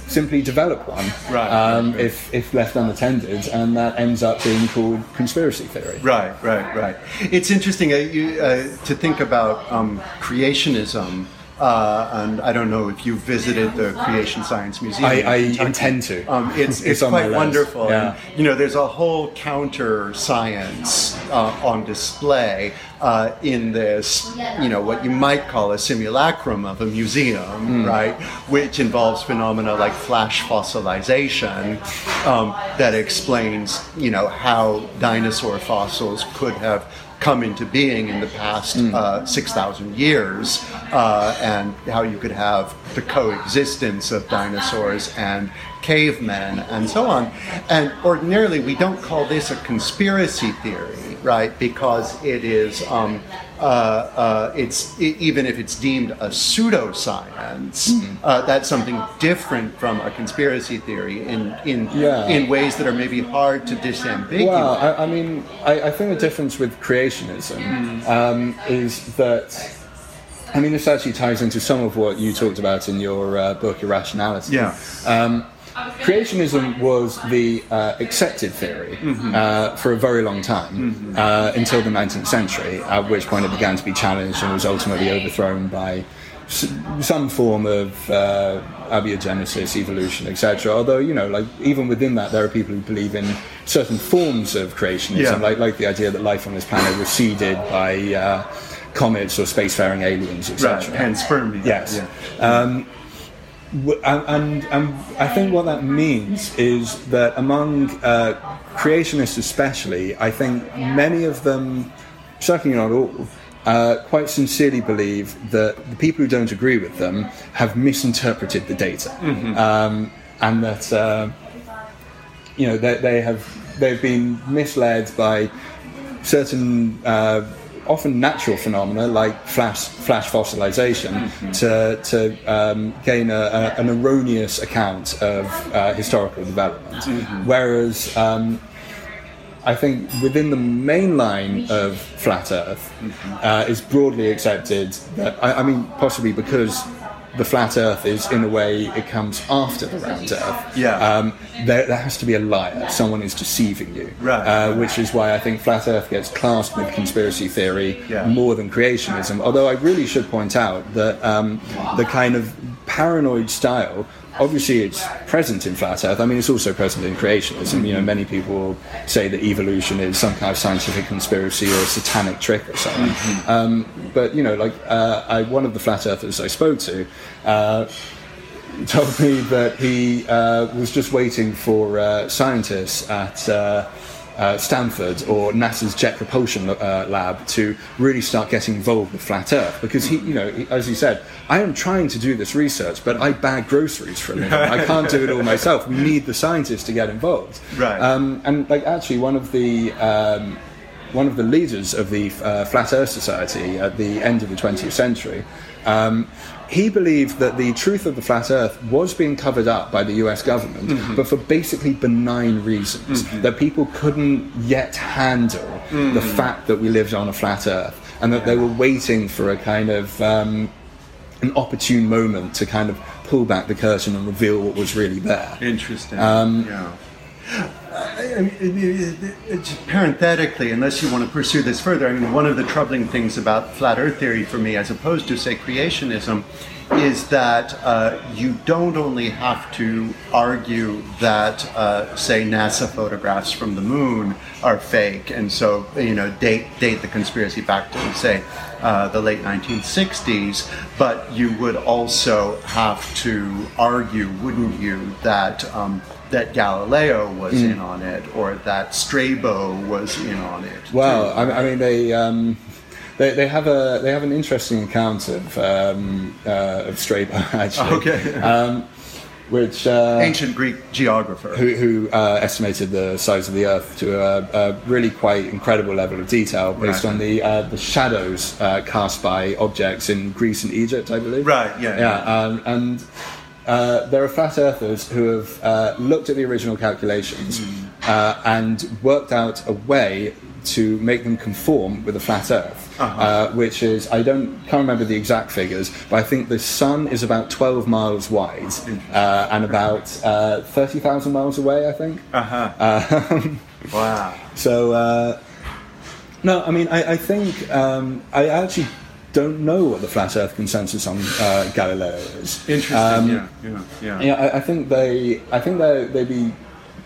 simply develop one Right. um, if, if left unattended, and that ends up being called conspiracy theory. Right, right, right. It's interesting uh, you, uh, to think about um, creationism. Uh, and I don't know if you've visited the Creation Science Museum. I, I intend to. Um, it's, it's, my quite wonderful. Yeah. And, you know, there's a whole counter science uh, on display uh, in this, you know, what you might call a simulacrum of a museum, Hmm. right? Which involves phenomena like flash fossilization um, that explains, you know, how dinosaur fossils could have come into being in the past uh, 6,000 years, uh, and how you could have the coexistence of dinosaurs and cavemen and so on. And ordinarily, we don't call this a conspiracy theory, right? Because it is, um, uh, uh, it's even if it's deemed a pseudoscience, uh, that's something different from a conspiracy theory in in Yeah. in ways that are maybe hard to disambiguate. Well, I, I mean, I, I think the difference with creationism um, is that. I mean, this actually ties into some of what you talked about in your uh, book, Irrationality. Yeah. Um, creationism was the uh, accepted theory uh, for a very long time uh, until the 19th century, at which point it began to be challenged and was ultimately overthrown by s- some form of uh, abiogenesis, evolution, etc. Although, you know, like even within that, there are people who believe in certain forms of creationism, Yeah. like, like the idea that life on this planet was seeded by uh, comets or spacefaring aliens, etc. Right, panspermia. Yes. Yeah. Um, and, and, and I think what that means is that among uh, creationists, especially, I think many of them, certainly not all, uh, quite sincerely believe that the people who don't agree with them have misinterpreted the data, um, and that uh, you know they, they have they've been misled by certain uh, often natural phenomena like flash flash fossilization to to um, gain a, a, an erroneous account of uh, historical development, whereas. Um, I think within the main line of flat Earth, uh, it's broadly accepted that I, I mean possibly because the flat Earth is in a way it comes after the round Earth. Yeah. Um, there, there has to be a liar. Someone is deceiving you. Right. Uh, which is why I think flat Earth gets classed with conspiracy theory Yeah. more than creationism. Although I really should point out that um, the kind of paranoid style. Obviously, it's present in flat Earth. I mean, it's also present in creationism. You know, many people will say that evolution is some kind of scientific conspiracy or a satanic trick or something. Um, but you know, like uh, I, one of the flat earthers I spoke to. Uh, *laughs* told me that he uh, was just waiting for uh, scientists at uh, Stanford or NASA's Jet Propulsion uh, Lab to really start getting involved with flat Earth because he, you know, he, as he said, I am trying to do this research, but I bag groceries for a living. I can't do it all myself. We need the scientists to get involved. Right. Um, and like actually, one of the um, one of the leaders of the uh, Flat Earth Society at the end of the 20th century, um, he believed that the truth of the flat Earth was being covered up by the US government, but for basically benign reasons. That people couldn't yet handle the fact that we lived on a flat Earth, and that they were waiting for a kind of um, an opportune moment to kind of pull back the curtain and reveal what was really there. Interesting. Um, yeah. I- mean, it- it- it's parenthetically, unless you want to pursue this further, I mean, one of the troubling things about flat Earth theory for me, as opposed to, say, creationism, is that uh, you don't only have to argue that, uh, say, NASA photographs from the moon are fake, and so you know date date the conspiracy back to, say, uh, the late 1960s, but you would also have to argue, wouldn't you, that um, that Galileo was Mm. in on it, or that Strabo was in on it. Well. I, I mean, they, um, they they have a they have an interesting account of um, uh, of Strabo *laughs* actually. Okay. Um, which uh, ancient Greek geographer. who, who uh, estimated the size of the Earth to a, a really quite incredible level of detail based Right. on the uh, the shadows uh, cast by objects in Greece and Egypt, I believe. Right, yeah, Yeah. yeah. Um, and uh, there are flat earthers who have uh, looked at the original calculations Hmm. uh, and worked out a way to make them conform with the flat Earth, Uh-huh. uh, which is I don't can't remember the exact figures, but I think the Sun is about 12 miles wide uh, and about uh, 30,000 miles away. I think. Uh-huh. Um, *laughs* wow. so, uh, no, I mean, I, I think um, I actually don't know what the flat Earth consensus on uh, Galileo is. Interesting. Um, yeah, yeah, yeah. Yeah, I, I think they, I think they they'd be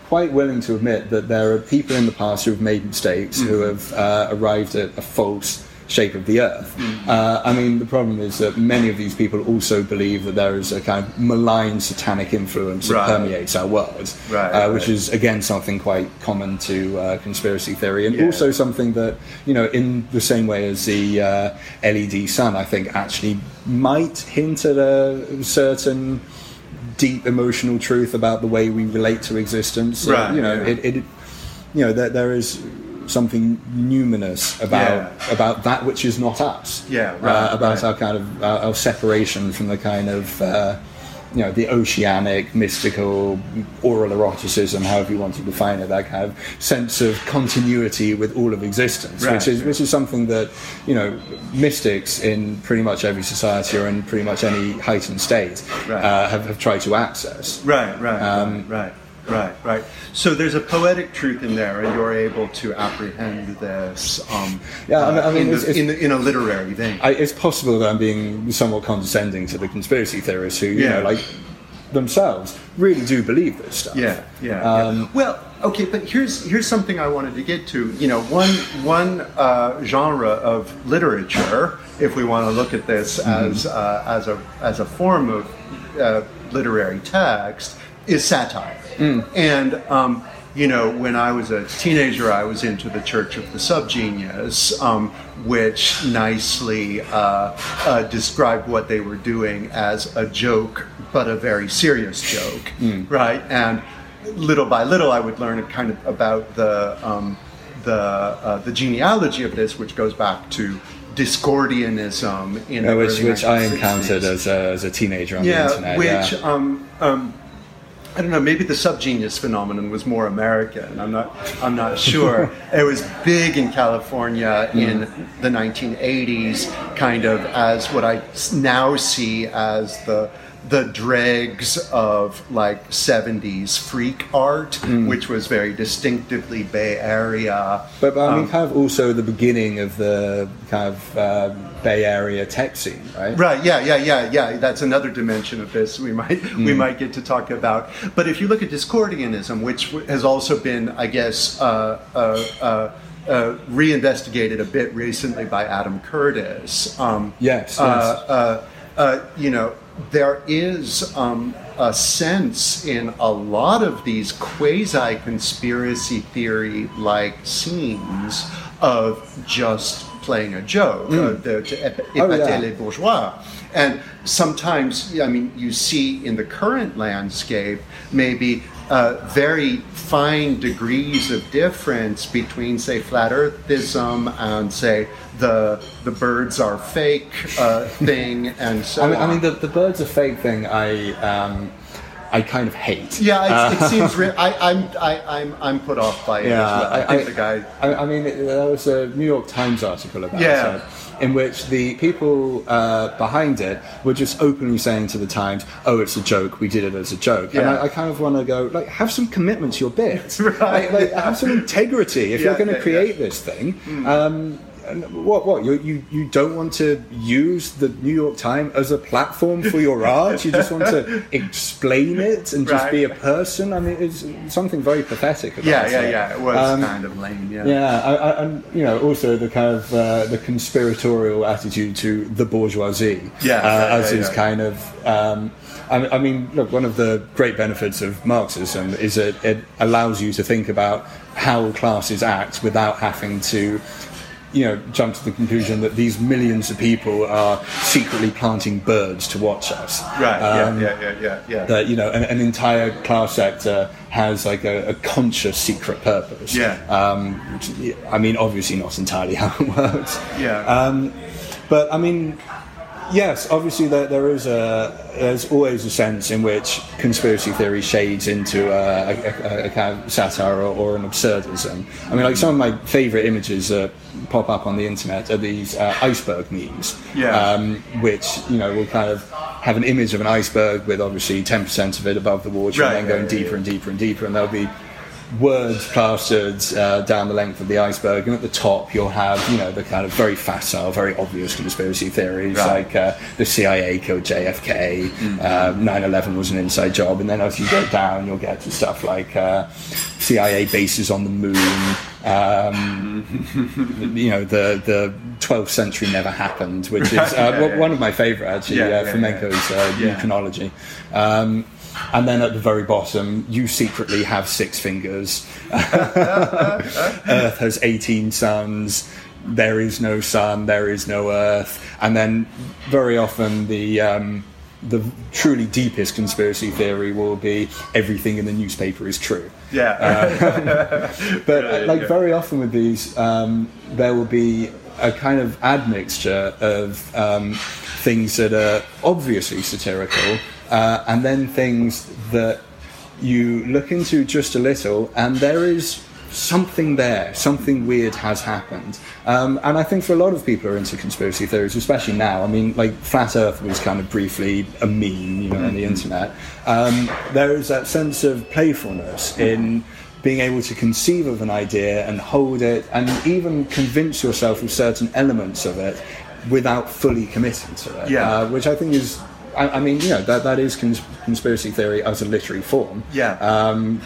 quite willing to admit that there are people in the past who have made mistakes, who have uh, arrived at a false shape of the Earth. Uh, I mean, the problem is that many of these people also believe that there is a kind of malign satanic influence that permeates our world, Right, uh, which right. is again something quite common to uh, conspiracy theory, and Yeah. also something that you know, in the same way as the uh, LED sun, I think actually might hint at a certain deep emotional truth about the way we relate to existence. Right, you know, yeah. it, it, you know, there, there is something numinous about Yeah. about that which is not us. Yeah, uh, about right. our kind of our, our separation from the kind of. Uh, you know, the oceanic, mystical, oral eroticism, however you want to define it, that kind of sense of continuity with all of existence, Right. which is which is something that, you know, mystics in pretty much every society or in pretty much any heightened state Right. uh, have, have tried to access. Right, right, Um, right, right, right. So there's a poetic truth in there, and you're able to apprehend this. Um, Yeah, I mean- I uh, mean, in, it's- the, it's- in, the, in a literary vein. I, it's possible that I'm being somewhat condescending to the conspiracy theorists who, you Yeah. know, like themselves really do believe this stuff. Yeah, yeah. Um, yeah. Well, okay, but here's here's something I wanted to get to. You know, one one uh, genre of literature, if we want to look at this Mm-hmm. as uh, as a as a form of uh, literary text, is satire. Mm. And um, you know, when I was a teenager, I was into the Church of the Subgenius, um, which nicely uh, uh, described what they were doing as a joke, but a very serious joke, right? And little by little, I would learn kind of about the um, the uh, the genealogy of this, which goes back to Discordianism in which which I encountered as a, as a teenager on yeah, the internet. which yeah. um, um, I don't know. Maybe the subgenius phenomenon was more American. I'm not. I'm not sure. *laughs* it was big in California mm-hmm. in the 1980s, kind of as what I now see as the the dregs of like 70s freak art, which was very distinctively Bay Area. But, but I mean, Um, kind of also the beginning of the kind of um, Bay Area tech scene, right? Right. Yeah. Yeah. Yeah. Yeah. That's another dimension of this we might we might get to talk about. But if you look at Discordianism, which has also been, I guess, uh, uh, uh, uh, reinvestigated a bit recently by Adam Curtis. Um, Yes, Uh, yes. uh, uh, you know, there is um, a sense in a lot of these quasi conspiracy theory like scenes of just playing a joke, uh, the, to Hmm. Oh, yeah. les bourgeois. And sometimes, I mean, you see in the current landscape maybe uh, very fine degrees of difference between, say, flat earthism and, say, the the birds are fake uh, *laughs* thing, and so I mean. I mean the, the birds are fake thing. I um, I kind of hate. yeah, it, it seems. Re- *laughs* I, I'm I, I'm I'm put off by it Yeah, well. I, think the guy. I, I mean, there was a New York Times article about Yeah. it, in which the people uh, behind it were just openly saying to the Times, "Oh, it's a joke. We did it as a joke." And I, I kind of want to go, like, have some commitment to your bit. *laughs* Right, Like, like, yeah. have some integrity. If Yeah, you're going to yeah, Mm. create this thing. Um, and what? What? You, you you don't want to use the New York Times as a platform for your *laughs* art? You just want to explain it and just Right. be a person? I mean, it's something very pathetic about Yeah, it. yeah, yeah. It was Um, kind of lame. Yeah. yeah, I, I, and you know, also the kind of uh, the conspiratorial attitude to the bourgeoisie, Yeah, uh, yeah, as yeah, is yeah. kind of. Um, I, I mean, look, one of the great benefits of Marxism is that it allows you to think about how classes act without having to. You know, jump to the conclusion that these millions of people are secretly planting birds to watch us. Right. Um, yeah, yeah, yeah, yeah, yeah. That you know, an, an entire class sector has like a, a conscious secret purpose. Yeah. Um, which, I mean, obviously not entirely *laughs* how it works. Yeah. Um, but I mean, yes, obviously there, there is a there's always a sense in which conspiracy theory shades into a, a, a, a kind of satire or, or an absurdism. I mean, like some of my favourite images that pop up on the internet are these uh, iceberg memes, Yeah. um, which you know will kind of have an image of an iceberg with obviously 10% of it above the water Right, and then going yeah, yeah, deeper and deeper and deeper, and there'll be words plastered uh, down the length of the iceberg, and at the top you'll have, you know, the kind of very facile, very obvious conspiracy theories Right. like uh, the CIA killed JFK, Mm-hmm. uh, 9/11 was an inside job, and then as you go down, you'll get to stuff like uh, CIA bases on the moon. Um, *laughs* you know the the 12th century never happened, which is uh, Yeah, yeah. one of my favourite actually. Yeah, uh, yeah, Fomenko's uh, Yeah. new chronology. Um, and then at the very bottom, you secretly have six fingers. *laughs* Earth has 18 suns. There is no sun. There is no Earth. And then very often the um, the truly deepest conspiracy theory will be everything in the newspaper is true. yeah. *laughs* But Yeah, yeah, like yeah. very often with these, um, there will be a kind of admixture of um, things that are obviously satirical, uh, and then things that you look into just a little, and there is something there, something weird has happened. Um, and I think for a lot of people who are into conspiracy theories, especially now, I mean, like flat Earth was kind of briefly a meme, you know, on the internet. Um, there is that sense of playfulness in being able to conceive of an idea and hold it and even convince yourself of certain elements of it without fully committing to it. Yeah. Uh, which I think is, I, I mean, you know, that, that is cons- conspiracy theory as a literary form. Yeah. Um,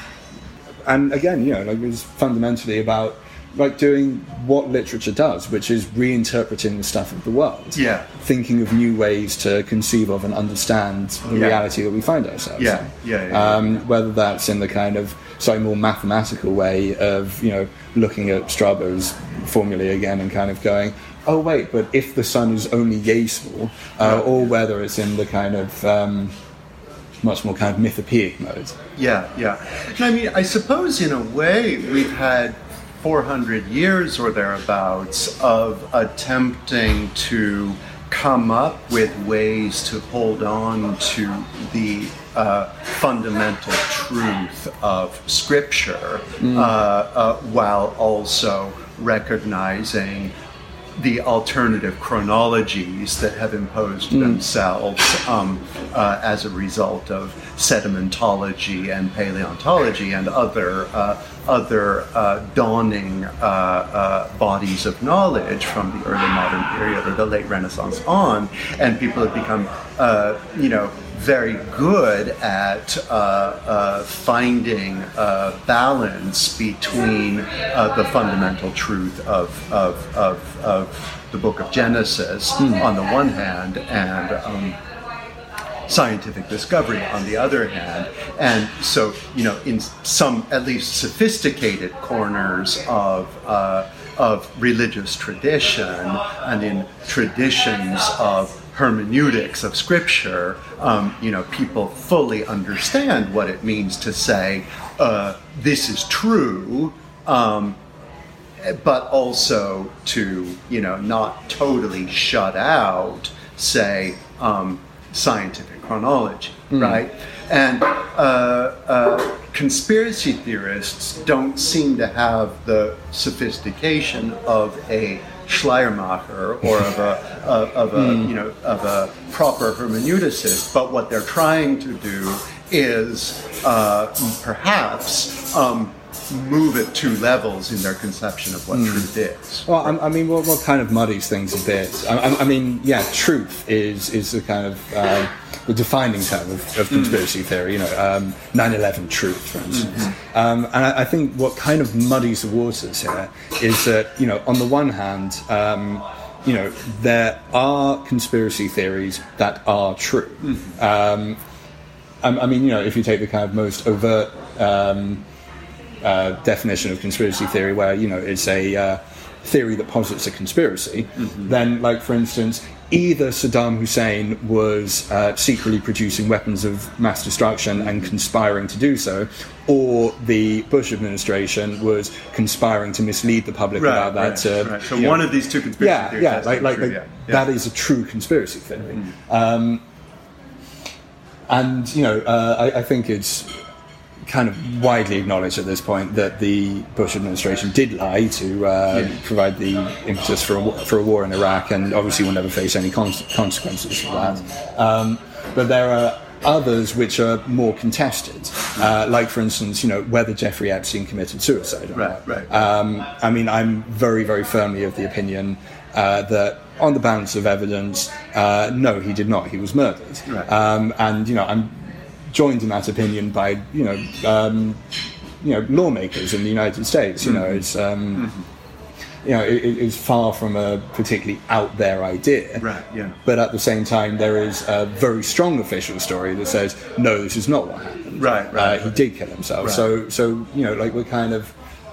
and again, you know, like it's fundamentally about like doing what literature does, which is reinterpreting the stuff of the world. Yeah. Thinking of new ways to conceive of and understand the Yeah. reality that we find ourselves Yeah, in. yeah, yeah, yeah. Um, whether that's in the kind of slightly more mathematical way of, you know, looking at Strabo's formulae again and kind of going, oh, wait, but if the sun is only yay small, uh, or whether it's in the kind of um, much more kind of mythopoeic mode. Yeah, yeah. And I mean, I suppose in a way we've had 400 years or thereabouts of attempting to come up with ways to hold on to the uh, fundamental truth of Scripture uh, uh, while also recognizing the alternative chronologies that have imposed themselves um, uh, as a result of sedimentology and paleontology and other uh, other uh, dawning uh, uh, bodies of knowledge from the early modern period or the late Renaissance on, and people have become, uh, you know, very good at uh, uh, finding uh, balance between uh, the fundamental truth of, of, of, of the book of Genesis on the one hand and um, scientific discovery on the other hand. And so, you know, in some at least sophisticated corners of, uh, of religious tradition and in traditions of hermeneutics of scripture, um, you know, people fully understand what it means to say, uh, this is true. Um, but also to you know not totally shut out say um, scientific chronology right and uh, uh, conspiracy theorists don't seem to have the sophistication of a Schleiermacher or of a of, of a you know of a proper hermeneuticist, but what they're trying to do is uh, perhaps um, move it two levels in their conception of what truth is. Well, I, I mean, what, what kind of muddies things a bit? I, I- mean, yeah, truth is is the kind of um, the defining term of, of conspiracy theory. You know, um, 9/11 truth, for instance. Um, and I, I think what kind of muddies the waters here is that you know, on the one hand. Um, you know, there are conspiracy theories that are true. Um, I, I mean, you know, if you take the kind of most overt um, uh, definition of conspiracy theory, where you know it's a uh, theory that posits a conspiracy, then, like for instance, either Saddam Hussein was uh, secretly producing weapons of mass destruction and conspiring to do so, or the Bush administration was conspiring to mislead the public about that. right, to, right. So you know, one of these two conspiracy yeah, theories yeah, like, like, true, like yeah, yeah. that is a true conspiracy theory. Um, and you know, uh, I, I think it's kind of widely acknowledged at this point that the Bush administration did lie to uh, provide the impetus for a, for a war in Iraq, and obviously will never face any con- consequences for that. Um, but there are others which are more contested, uh, like for instance, you know, whether Jeffrey Epstein committed suicide. Or Right, not. right. Um, I mean, I'm very, very firmly of the opinion uh, that, on the balance of evidence, uh, no, he did not. He was murdered. Right. Um, and you know, I'm joined in that opinion by you know, um, you know, lawmakers in the United States. You know, it's. Um, You know, it, it is far from a particularly out there idea. Right, yeah. But at the same time, there is a very strong official story that says, no, this is not what happened. Right, right, Uh, he did kill himself. Right. So, so you know, like we're kind of,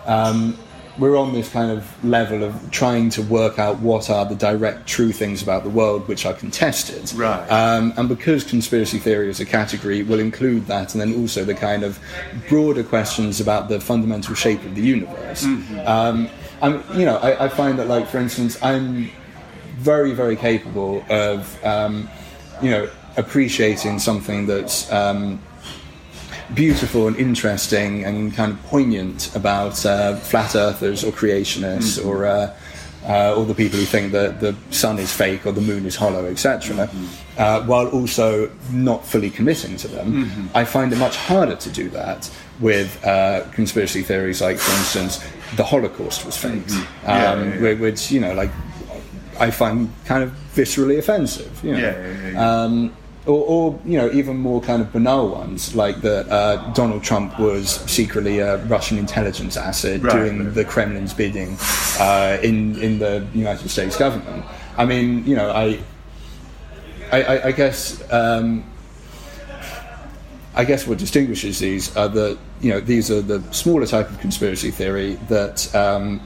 um, we're on this kind of level of trying to work out what are the direct true things about the world which are contested. Right. Um, and because conspiracy theory as a category will include that, and then also the kind of broader questions about the fundamental shape of the universe. Um, I'm, you know, I, I find that, like, for instance, I'm very, very capable of, um, you know, appreciating something that's um, beautiful and interesting and kind of poignant about uh, flat earthers or creationists or uh, uh, or the people who think that the sun is fake or the moon is hollow, etc. Uh, while also not fully committing to them, I find it much harder to do that with uh, conspiracy theories like, for instance, the Holocaust was faked, Yeah, um, yeah, yeah. whi- which you know, like I find kind of viscerally offensive. You know? Yeah, yeah, yeah, yeah. Um, or, or you know even more kind of banal ones like that uh, Donald Trump was secretly a Russian intelligence asset Right, doing the Kremlin's bidding uh, in in the United States government. I mean, you know, I I, I, I guess. Um, I guess what distinguishes these are that you know these are the smaller type of conspiracy theory that um,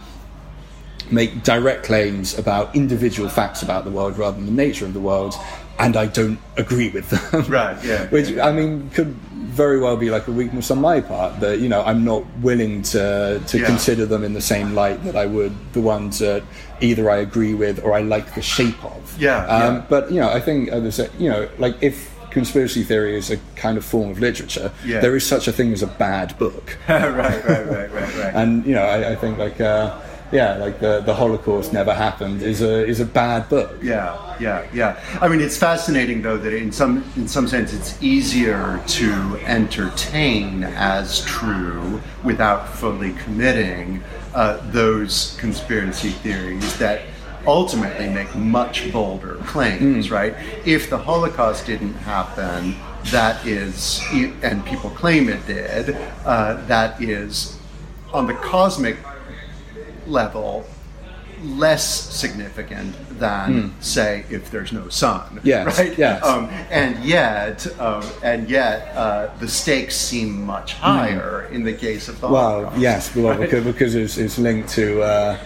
make direct claims about individual facts about the world rather than the nature of the world, and I don't agree with them. *laughs* Right, yeah, *laughs* Which yeah, I mean could very well be like a weakness on my part that you know I'm not willing to to Yeah. consider them in the same light that I would the ones that either I agree with or I like the shape of. Yeah, Um, yeah. But you know I think uh, there's a, you know like if conspiracy theory is a kind of form of literature, Yeah. there is such a thing as a bad book *laughs* right, right, right, right, right. and you know I, I think like uh, yeah like the, the holocaust never happened is a is a bad book Yeah, yeah, yeah. I mean, it's fascinating though that in some in some sense it's easier to entertain as true without fully committing uh, those conspiracy theories that ultimately make much bolder claims. Right? If the Holocaust didn't happen, that is, and people claim it did, uh, that is on the cosmic level less significant than say if there's no sun Hmm. Yes, *laughs* right yes. um, and yet um, and yet uh, the stakes seem much higher in the case of the Hmm. well Holocaust, yes well, right? because, because it's, it's linked to uh,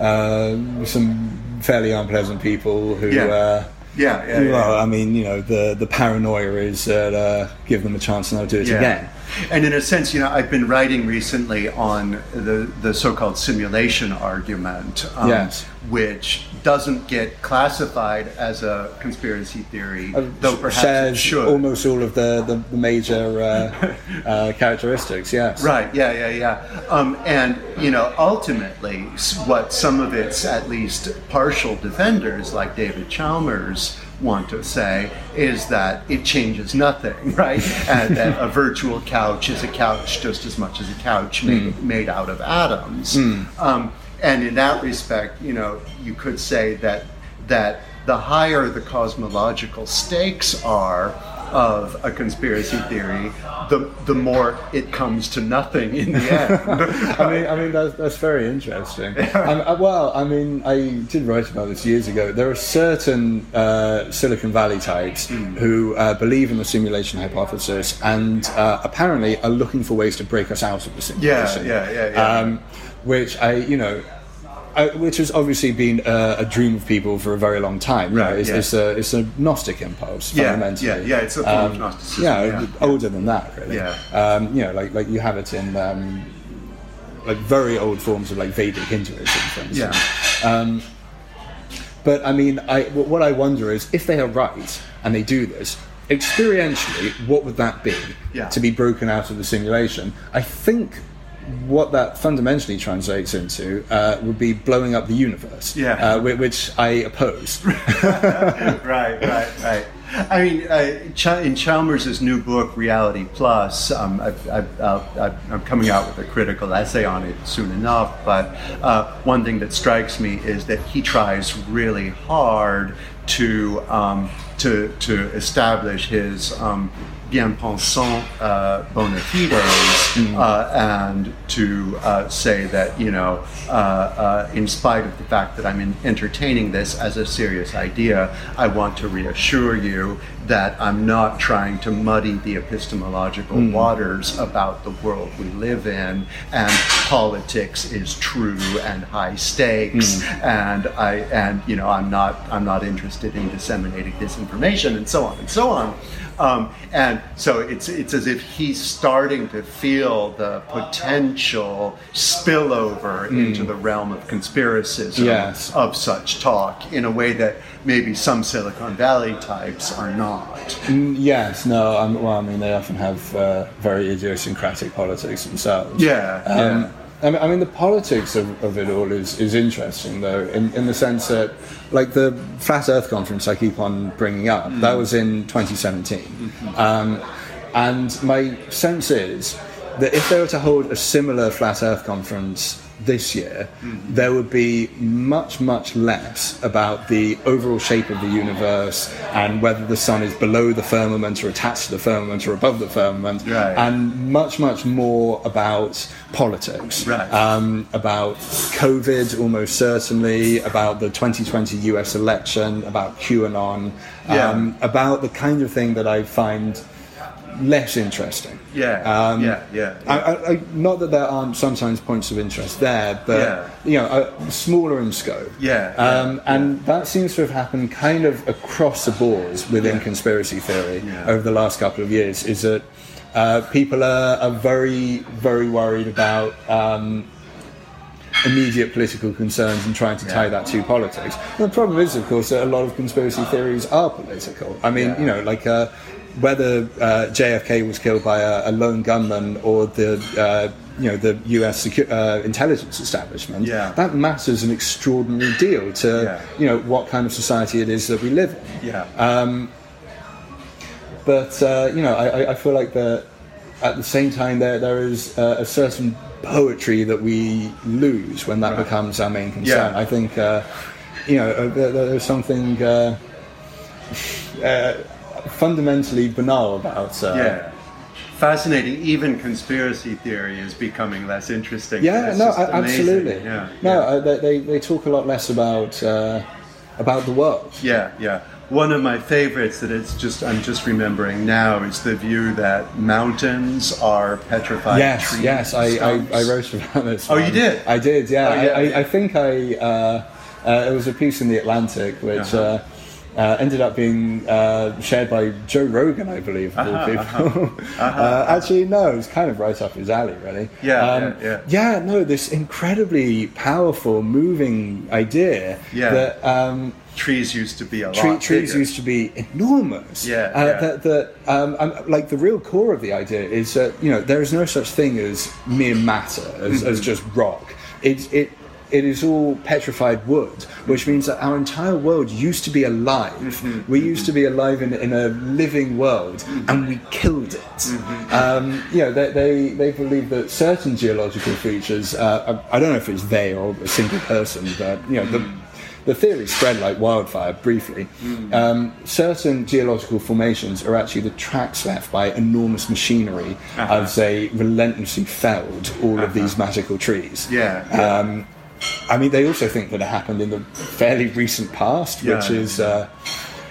uh, some fairly unpleasant people who Yeah. uh, yeah, yeah, yeah, well I mean you know the the paranoia is that uh, give them a chance and they'll do it Yeah. again And in a sense, you know, I've been writing recently on the, the so-called simulation argument, um, Yes. which doesn't get classified as a conspiracy theory, though perhaps it should. almost all of the, the, the major uh, *laughs* uh, characteristics yes Right. Yeah. Yeah. Yeah. Um, and you know, ultimately, what some of its at least partial defenders, like David Chalmers, want to say is that it changes nothing, *laughs* right? and that a virtual couch is a couch just as much as a couch made, made out of atoms. Um, and in that respect, you know, you could say that that the higher the cosmological stakes are of a conspiracy theory, the the more it comes to nothing in the end. *laughs* I mean, I mean that's, that's very interesting. Um, uh, well, I mean, I did write about this years ago. There are certain uh, Silicon Valley types who uh, believe in the simulation hypothesis and uh, apparently are looking for ways to break us out of the simulation. yeah, yeah, yeah. Um, which I, you know. I, which has obviously been a, a dream of people for a very long time. Know, Right, it's, yeah. it's a it's a Gnostic impulse Yeah, fundamentally. yeah, yeah, it's a form of Um, Gnosticism, Yeah, yeah. older than that, really. Yeah. Um, you know, like like you have it in um, like very old forms of like Vedic Hinduism, for instance. Yeah. Um, but I mean, I what I wonder is if they are right and they do this experientially, what would that be Yeah. to be broken out of the simulation? I think. What that fundamentally translates into uh, would be blowing up the universe, Yeah. uh, which I oppose. *laughs* right, right, right. I mean, uh, Ch- in Chalmers' new book, Reality Plus, um, I've, I've, I've, I'm coming out with a critical essay on it soon enough. But uh, one thing that strikes me is that he tries really hard to um, to to establish his um, bien pensant uh, bona fides uh, and to uh, say that you know uh, uh, in spite of the fact that I'm in entertaining this as a serious idea I want to reassure you that I'm not trying to muddy the epistemological waters about the world we live in and politics is true and high stakes and I and you know I'm not I'm not interested in disseminating disinformation and so on and so on um, and so it's it's as if he's starting to feel the potential spillover into the realm of conspiracism Yes. of such talk in a way that maybe some Silicon Valley types are not. Mm, yes, no. Um, well, I mean, they often have uh, very idiosyncratic politics themselves. Yeah, Um, yeah. I mean, I mean, the politics of, of it all is, is interesting, though, in, in the sense that, like, the Flat Earth conference I keep on bringing up, that was in 2017. Um, and my sense is that if they were to hold a similar Flat Earth conference this year, there would be much, much less about the overall shape of the universe and whether the sun is below the firmament or attached to the firmament or above the firmament, Right. and much, much more about politics, Right. um, about COVID, almost certainly, about the 2020 US election, about QAnon, Yeah. um, about the kind of thing that I find less interesting. Yeah, Um, yeah, yeah. I, I, I, not that there aren't sometimes points of interest there, but Yeah. you know, uh, smaller in scope. Yeah, um, yeah, and that seems to have happened kind of across the boards within Yeah. conspiracy theory Yeah. over the last couple of years. Is that uh, people are, are very, very worried about. Um, immediate political concerns and trying to tie that to politics. And the problem is, of course, that a lot of conspiracy theories are political. I mean, Yeah. you know, like uh, whether uh, JFK was killed by a, a lone gunman or the uh, you know the U.S. Secu- uh, intelligence establishment, Yeah. that matters an extraordinary deal to Yeah. you know what kind of society it is that we live in. Yeah. Um, but uh, you know, I, I- feel like that at the same time there there is a certain poetry that we lose when that Right. becomes our main concern. Yeah. I think uh, you know uh, there, there's something uh, *laughs* uh, fundamentally banal about. Uh, yeah. Fascinating. Even conspiracy theory is becoming less interesting. Yeah, It's no, absolutely. Yeah, no, yeah. Uh, they, they talk a lot less about uh, about the world. Yeah, yeah. One of my favorites that it's just I'm just remembering now is the view that mountains are petrified Yes, trees. yes, I, I. I wrote about this. Oh, you did? I did, yeah. Oh, yeah. I, I think I uh, uh, it was a piece in the Atlantic which Uh-huh. uh uh, ended up being uh, shared by Joe Rogan, I believe, of all Uh-huh, people. *laughs* uh, actually, no, it was kind of right up his alley, really. Yeah, Um, yeah, yeah. no, this incredibly powerful, moving idea Yeah. that. Um, trees used to be a Tree, lot trees bigger. used to be enormous. Yeah, uh, yeah. That, that um, um, like the real core of the idea is that you know there is no such thing as mere matter as, Mm-hmm. as just rock. It it it is all petrified wood, which means that our entire world used to be alive. Mm-hmm. We used to be alive in, in a living world, and we killed it. Mm-hmm. Um, you know, they, they they believe that certain geological features. Uh, I I don't know if it's they or a single person, but you know the the theory spread like wildfire briefly. Um, certain geological formations are actually the tracks left by enormous machinery as they relentlessly felled all of these magical trees. Yeah, yeah. Um, I mean, they also think that it happened in the fairly recent past, Yeah, which is uh,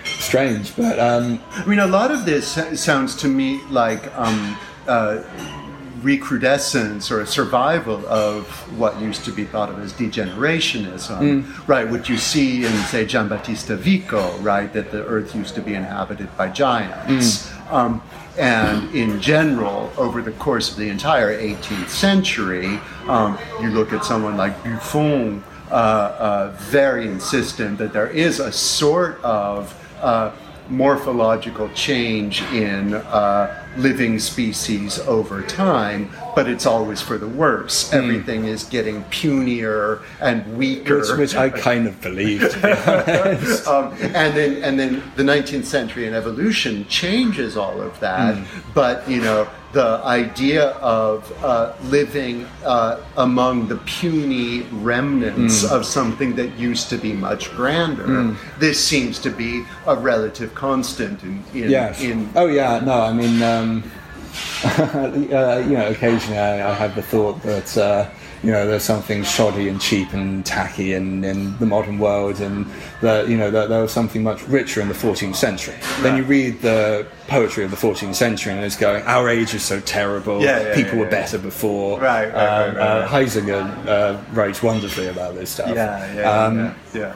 strange. But um, I mean, a lot of this sounds to me like um, uh, recrudescence or a survival of what used to be thought of as degenerationism, right? What you see in, say, Giambattista Vico, right? That the earth used to be inhabited by giants. Um, and in general, over the course of the entire 18th century, um, you look at someone like Buffon, uh, uh, very insistent that there is a sort of uh, morphological change in uh, living species over time, but it's always for the worse. Everything is getting punier and weaker. which, which I kind of believe. to be honest. um, and then and then the 19th century and evolution changes all of that. But you know the idea of uh, living uh, among the puny remnants of something that used to be much grander. This seems to be a relative constant in in, Yes. in oh yeah. No, I mean, um, *laughs* uh, you know, occasionally I, I have the thought that uh, you know there's something shoddy and cheap and tacky in, in the modern world, and that you know that there was something much richer in the 14th century. Then you read the poetry of the 14th century, and it's going, our age is so terrible. Yeah, yeah, People yeah, were better before. Right, right, right, Um, right, uh. Huizinga uh, writes wonderfully about this stuff. yeah yeah Um, yeah, yeah.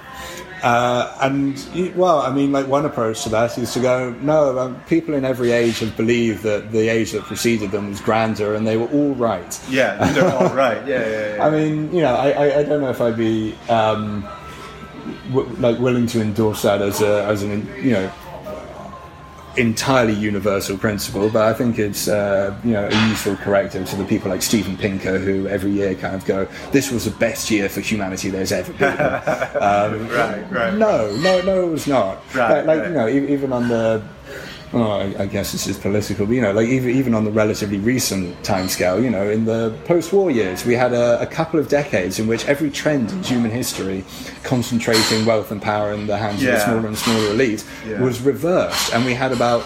Uh, and well, I mean, like one approach to that is to go, no, um, people in every age have believed that the age that preceded them was grander, and they were all right. Yeah, they're all *laughs* right. Yeah, yeah, yeah. I mean, you know, I, I, I don't know if I'd be um, w- like willing to endorse that as a as an you know entirely universal principle, but I think it's uh, you know a useful corrective to the people like Steven Pinker who every year kind of go, "This was the best year for humanity there's ever been." *laughs* um, Right, right. No, no, no, it was not. Right, like, like right. you know, even on the oh, I, I guess this is political, but you know, like even even on the relatively recent timescale, you know, in the post-war years, we had a, a, couple of decades in which every trend in human history, concentrating wealth and power in the hands yeah. of the smaller and smaller elite, yeah. was reversed, and we had about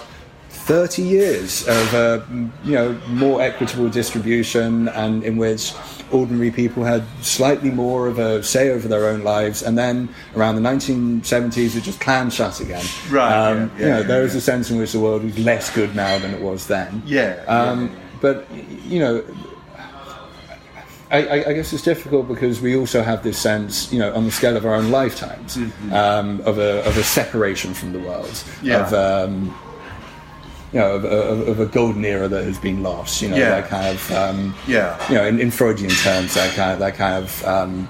30 years of uh, you know more equitable distribution and in which ordinary people had slightly more of a say over their own lives. And then around the 1970s, it just clammed shut again. Right. Um, yeah, yeah, you know, yeah, there is a sense in which the world is less good now than it was then. Yeah. Um, but, you know, I, I, guess it's difficult because we also have this sense, you know, on the scale of our own lifetimes, mm-hmm. um, of, a, of a separation from the world, yeah. of um, you know, of, of, of, a golden era that has been lost. You know, yeah. that kind of um, yeah. You know, in, in, Freudian terms, that kind of that kind of um,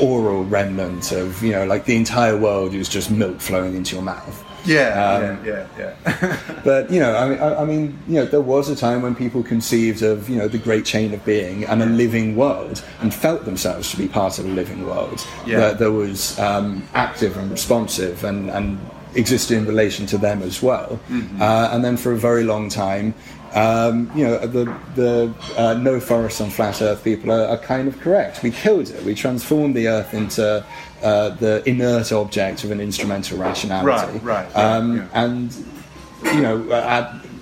oral remnant of you know, like the entire world is just milk flowing into your mouth. Yeah, um, yeah, yeah, yeah. *laughs* but you know, I mean, I, I, mean, you know, there was a time when people conceived of you know the great chain of being and a living world, and felt themselves to be part of a living world yeah. that, was um, active and responsive and and existed in relation to them as well. Mm-hmm. Uh, and then for a very long time, um, you know, the, the uh, no forests on flat Earth people are, are, kind of correct. We killed it. We transformed the Earth into uh, the inert object of an instrumental rationality. Right, right. Um, yeah. And, you know,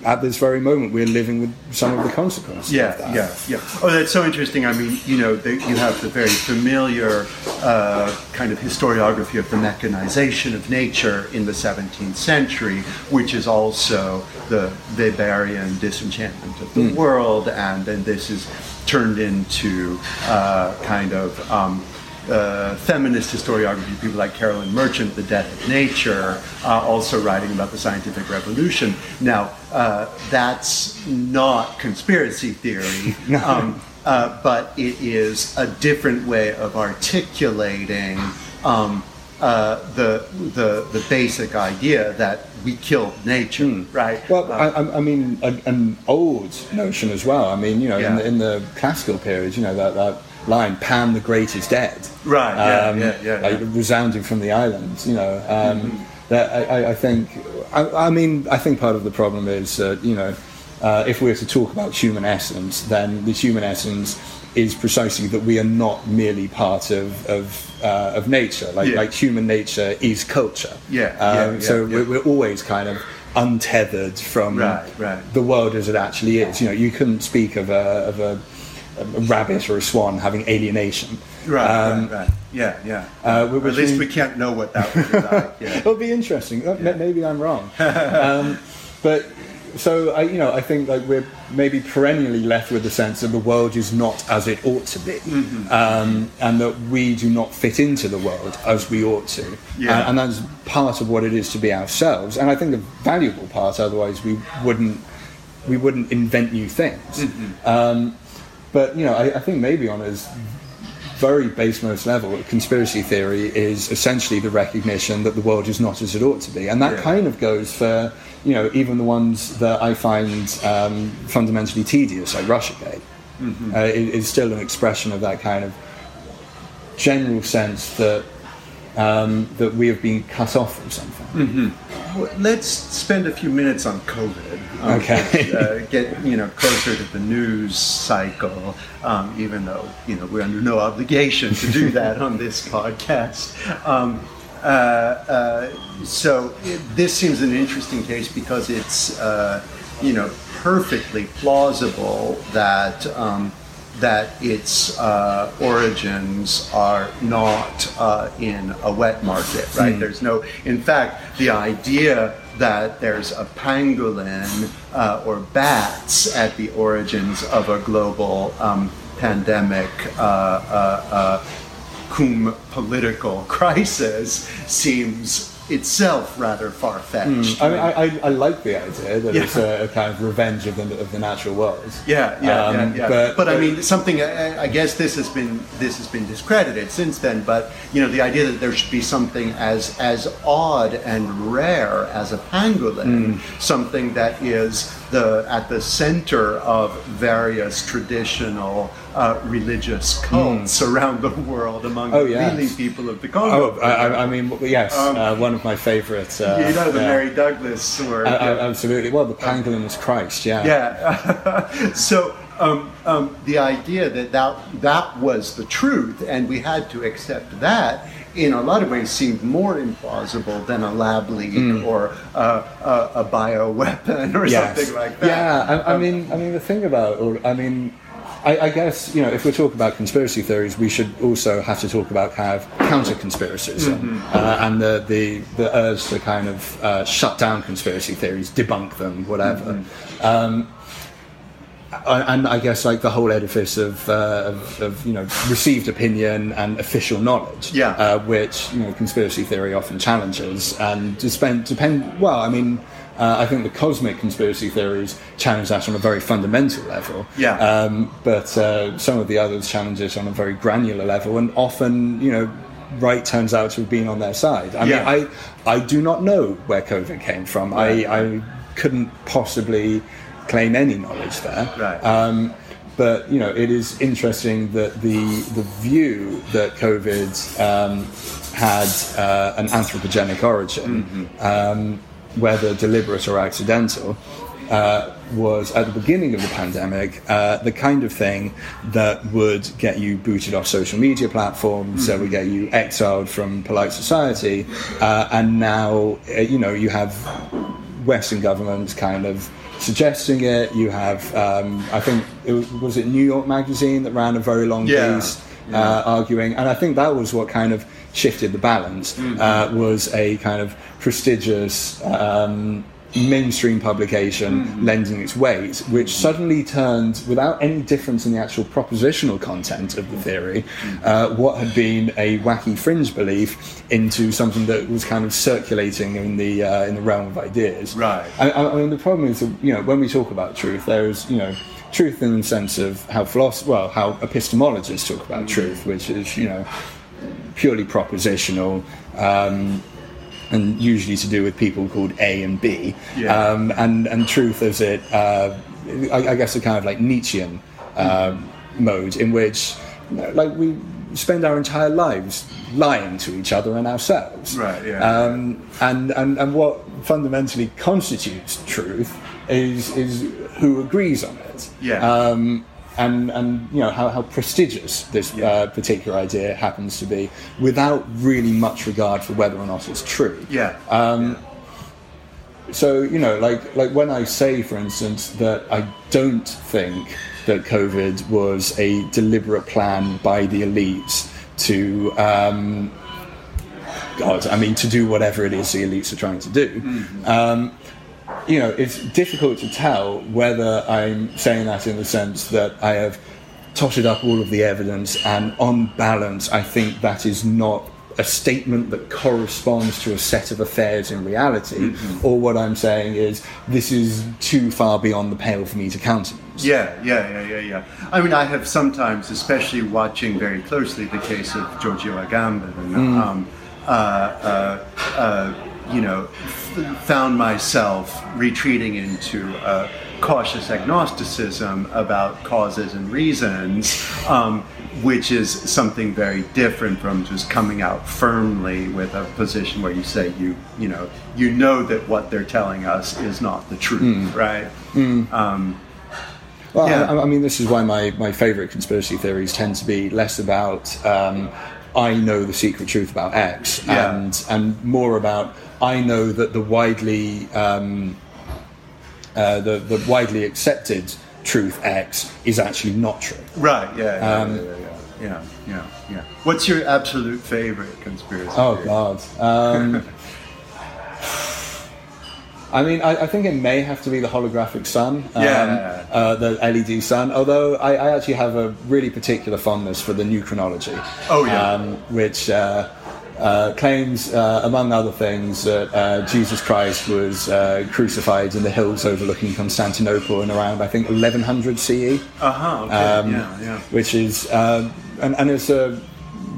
at this very moment, we're living with some of the consequences. Yeah, yeah, yeah. Oh, that's so interesting. I mean, you know, the, you have the very familiar uh, kind of historiography of the mechanization of nature in the 17th century, which is also the Weberian disenchantment of the mm. world, and then this is turned into uh, kind of um, uh, feminist historiography, people like Carolyn Merchant, The Death of Nature, uh, also writing about the scientific revolution. Now, uh, that's not conspiracy theory, *laughs* um, uh, but it is a different way of articulating um, uh, the, the, the basic idea that we killed nature, mm. right? Well, I, I, mean, an old notion as well. I mean, you know, yeah. in, the, in the classical period, you know, that, that line, Pan the Great is dead. Right, um, yeah, yeah, yeah, resounding from the islands, you know. Um, mm-hmm. That I, I think, I, I, mean, I think part of the problem is, uh, you know, uh, if we were to talk about human essence, then the human essence is precisely that we are not merely part of of, uh, of nature. Like, yeah. like human nature is culture. Yeah. Um, yeah, yeah so we're, we're, always kind of untethered from right, right. the world as it actually is. You know, you couldn't speak of a of a a rabbit or a swan having alienation. Right, um, right, right. Yeah, yeah. Uh, at least we can't know what that would be like. *laughs* Yeah. It'll be interesting. Uh, yeah. Maybe I'm wrong. *laughs* um, but so I, you know, I think like we're maybe perennially left with the sense that the world is not as it ought to be, mm-hmm. um, and that we do not fit into the world as we ought to. Yeah. And, and that's part of what it is to be ourselves. And I think a valuable part. Otherwise, we wouldn't we wouldn't invent new things. Mm-hmm. Um, but you know, I, I think maybe on a very base most level, conspiracy theory is essentially the recognition that the world is not as it ought to be, and that yeah. kind of goes for you know even the ones that I find um, fundamentally tedious, like RussiaGate. Mm-hmm. Uh, it, it's still an expression of that kind of general sense that um, that we have been cut off from something. Mm-hmm. Let's spend a few minutes on COVID. Um, okay. uh, get you know closer to the news cycle, um, even though you know we're under no obligation to do that on this *laughs* podcast. Um, uh, uh, so this seems an interesting case because it's uh, you know perfectly plausible that um, that its uh, origins are not uh, in a wet market, right? Mm. There's no, in fact, the idea that there's a pangolin uh, or bats at the origins of a global um, pandemic uh, uh, uh, cum political *laughs* crisis seems itself rather far fetched. Mm. I, mean, I, I, I, like the idea that yeah. it's a, a, kind of revenge of the, of the natural world. Yeah, yeah, um, yeah, yeah. But, but, I mean, something. I, I, guess this has been this has been discredited since then. But you know, the idea that there should be something as as odd and rare as a pangolin, mm. something that is the at the center of various traditional uh, religious cults around the world among. Oh, the yes. really people of the Congo. Oh, I, I- mean, yes, uh, one of my favourites. Uh, Um, you know the yeah. Mary Douglas uh, absolutely. Well, the Pangolin is Christ, yeah. Yeah. *laughs* so um, um, the idea that, that that was the truth and we had to accept that in a lot of ways seemed more implausible than a lab leak or uh, a, a bioweapon *laughs* or. Yes. something like that. Yeah, I, I Um, mean, I mean, the thing about, or I mean, I, I guess you know, if we're talking about conspiracy theories, we should also have to talk about kind of counter conspiracies Mm-hmm. uh, and the, the the urge to kind of uh, shut down conspiracy theories, debunk them, whatever. Mm-hmm. Um, and I guess like the whole edifice of, uh, of, of you know received opinion and official knowledge, Yeah. uh, which you know conspiracy theory often challenges, and depend depend. Well, I mean, uh, I think the cosmic conspiracy theories challenge that on a very fundamental level. Yeah. Um, but uh, some of the others challenge it on a very granular level, and often you know. Right turns out to have been on their side. I Yeah. mean, I I do not know where COVID came from. Right. I, I couldn't possibly claim any knowledge there. Right. Um, but you know, it is interesting that the the view that COVID um, had uh, an anthropogenic origin, um, whether deliberate or accidental, uh, was at the beginning of the pandemic uh, the kind of thing that would get you booted off social media platforms, that would get you exiled from polite society, uh, and now uh, you know you have Western governments kind of suggesting it. You have, um, I think, it was, was it New York Magazine that ran a very long Yeah. piece uh, arguing, and I think that was what kind of shifted the balance. Uh, was a kind of prestigious. Um, mainstream publication lending its weight which suddenly turned without any difference in the actual propositional content of the theory uh, what had been a wacky fringe belief into something that was kind of circulating in the uh, in the realm of ideas Right. I, I mean, the problem is, that, you know, when we talk about truth, there's, you know, truth in the sense of how philosophy, well, how epistemologists talk about truth, which is, you know, purely propositional. Um, and usually to do with people called A and B, Yeah. um, and and truth is it, uh, I, I guess, a kind of like Nietzschean uh, mode in which, like we spend our entire lives lying to each other and ourselves, Right, yeah. um, and, and and what fundamentally constitutes truth is is who agrees on it. Yeah. Um, and and you know how, how prestigious this Yeah. uh, particular idea happens to be, without really much regard for whether or not it's true. yeah. Um, so you know, like like when I say, for instance, that I don't think that COVID was a deliberate plan by the elites to. Um, God, I mean, to do whatever it is the elites are trying to do. Um, you know, it's difficult to tell whether I'm saying that in the sense that I have totted up all of the evidence and on balance, I think that is not a statement that corresponds to a set of affairs in reality, or what I'm saying is this is too far beyond the pale for me to countenance. Yeah, yeah, yeah, yeah, yeah. I mean, I have sometimes, especially watching very closely the case of Giorgio Agamben, and, um, uh, uh, uh, you know, found myself retreating into uh, cautious agnosticism about causes and reasons, um, which is something very different from just coming out firmly with a position where you say you, you know, you know that what they're telling us is not the truth, right? Um, Well, Yeah. I, I mean, this is why my, my favourite conspiracy theories tend to be less about um, I know the secret truth about X Yeah. and and more about I know that the widely um, uh, the the widely accepted truth X is actually not true. Right. Yeah. Yeah. Um, yeah, yeah, yeah. Yeah. Yeah. What's your absolute favorite conspiracy? Oh theory? God. Um, *laughs* I mean, I, I think it may have to be the holographic sun, um, Yeah. uh, the LED sun. Although I, I actually have a really particular fondness for the new chronology. Oh, yeah. um, which uh, uh, claims, uh, among other things, that uh, Jesus Christ was uh, crucified in the hills overlooking Constantinople in around, I think, 1100 CE Uh huh. Okay. um, yeah. Yeah. which is uh, and, and it's a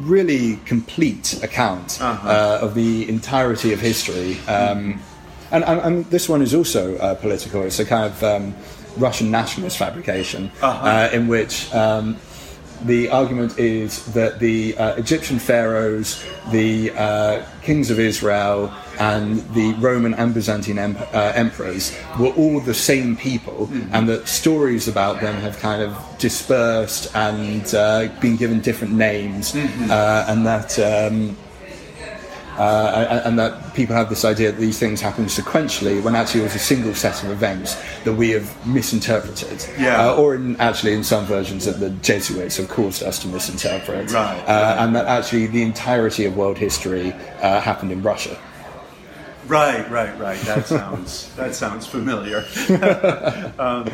really complete account Uh-huh. uh, of the entirety of history. Um, and, and, and this one is also uh, political. It's a kind of um, Russian nationalist fabrication Uh-huh. uh, in which. The argument is that the uh, Egyptian pharaohs, the uh, kings of Israel, and the Roman and Byzantine em- uh, emperors were all the same people, and that stories about them have kind of dispersed and uh, been given different names, uh, and that. Um, uh, and, that people have this idea that these things happen sequentially when actually it was a single set of events that we have misinterpreted. Yeah. Uh, or in, actually in some versions that the Jesuits have caused us to misinterpret. Right, Uh. And that actually the entirety of world history uh, happened in Russia. Right, right, right. That *laughs* sounds that sounds familiar. *laughs* um,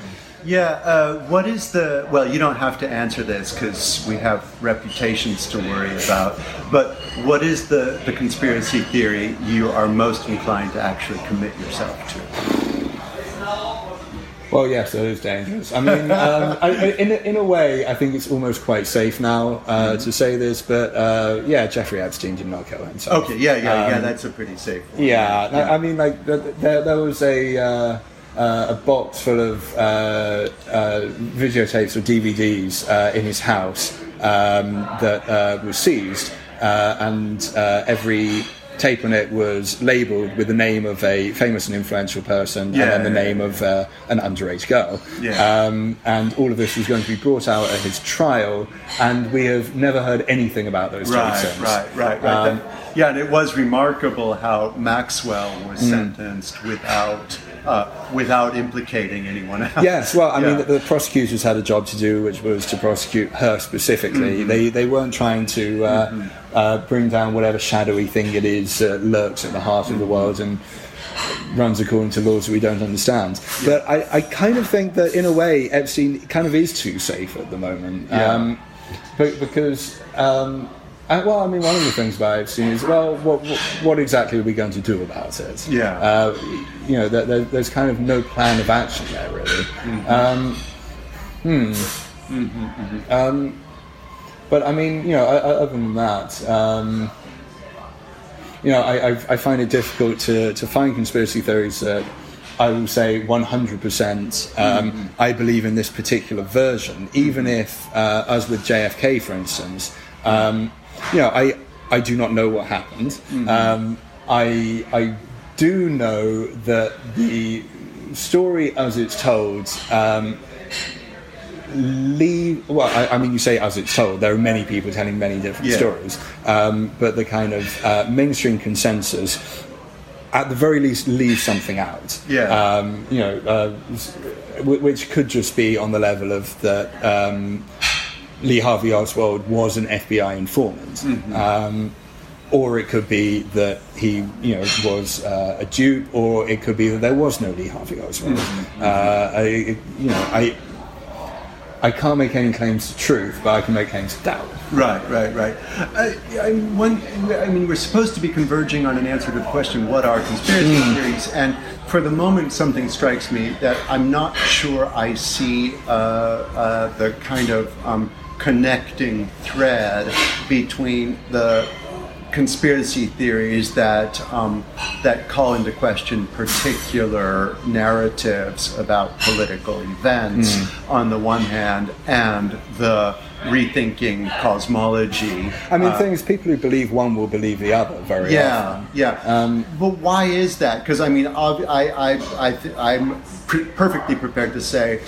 yeah. Uh, what is the? Well, you don't have to answer this because we have reputations to worry about. But what is the the conspiracy theory you are most inclined to actually commit yourself to? Well, yes, it is dangerous. I mean, um, I, I- in, a, in a way, I think it's almost quite safe now uh, to say this, but uh, yeah, Jeffrey Epstein did not kill himself. Okay. Yeah. Yeah. yeah. Um, That's a pretty safe. One. Yeah, no, I mean, like th- th- there, there was a uh, uh, a box full of uh, uh, videotapes or DVDs uh, in his house um, that uh, was seized, uh, and uh, every tape on it was labelled with the name of a famous and influential person, Yeah, and then the name of uh, an underage girl. Yeah. Um, and all of this was going to be brought out at his trial, and we have never heard anything about those tapes Right, since. right, right, right. Um, yeah, and it was remarkable how Maxwell was Mm. sentenced without uh, without implicating anyone else. Yes, well, I Yeah. mean, the, the prosecutors had a job to do, which was to prosecute her specifically. They they weren't trying to uh, uh, bring down whatever shadowy thing it is that lurks at the heart of the world and runs according to laws that we don't understand. But I, I kind of think that in a way, Epstein kind of is too safe at the moment. Yeah. Um, but because. Um, well, I mean, one of the things that I've seen is, well, what, what, exactly are we going to do about it? Yeah. Uh, you know, there, there, there's kind of no plan of action there, really. Um, hmm. Um, but I mean, you know, other than that, um, you know, I, I, I find it difficult to, to find conspiracy theories that I will say 100% um, I believe in this particular version, even if, uh, as with JFK, for instance, um, you know, I, I do not know what happened. Um, I, I do know that the story as it's told um, leave well I, I mean you say as it's told there are many people telling many different Yeah. stories um, but the kind of uh, mainstream consensus at the very least leave something out Yeah. um, you know uh, which could just be on the level of that um, Lee Harvey Oswald was an FBI informant Mm-hmm. um, or it could be that he, you know, was uh, a dupe, or it could be that there was no Lee Harvey Oswald. Mm-hmm. Uh, I, you know, I, I can't make any claims to truth, but I can make claims to doubt. Right, right, right. I, I, one, I mean, we're supposed to be converging on an answer to the question, what are conspiracy Hmm. theories? And for the moment, something strikes me that I'm not sure I see uh, uh, the kind of um, connecting thread between the conspiracy theories that um, that call into question particular narratives about political events Hmm. on the one hand, and the rethinking cosmology. I mean, things people who believe one will believe the other very Yeah, often. yeah. Um, but why is that? Because I mean, I, I, I, th- I'm pre- perfectly prepared to say.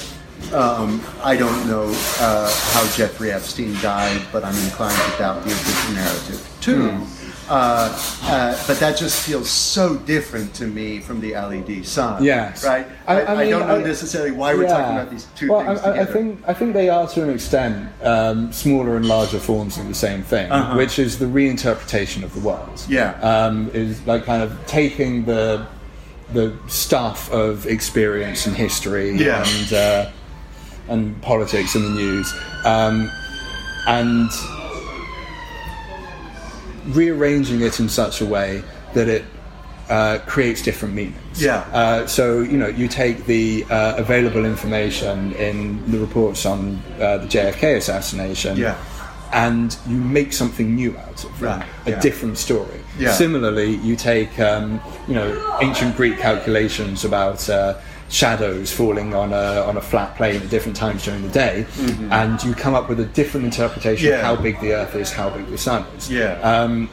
Um, I don't know uh, how Jeffrey Epstein died, but I'm inclined to doubt the official narrative too. Hmm. Uh, uh, but that just feels so different to me from the LED sun. Yes. Right? I- I, I mean, don't know I- necessarily why we're talking about these two well, things I, I- I together. think I think they are to an extent um, smaller and larger forms of the same thing, Uh-huh. which is the reinterpretation of the world. Yeah. um, is like kind of taking the the stuff of experience and history Yeah. and uh, and politics and the news, um, and rearranging it in such a way that it uh, creates different meanings. Yeah. Uh, so you know, you take the uh, available information in the reports on uh, the JFK assassination, Yeah. and you make something new out of it, Right, a yeah. different story. Yeah. Similarly, you take um, you know ancient Greek calculations about uh, shadows falling on a on a flat plane at different times during the day, and you come up with a different interpretation Mm-hmm. Yeah. of how big the Earth is, how big the Sun is. Yeah. Um,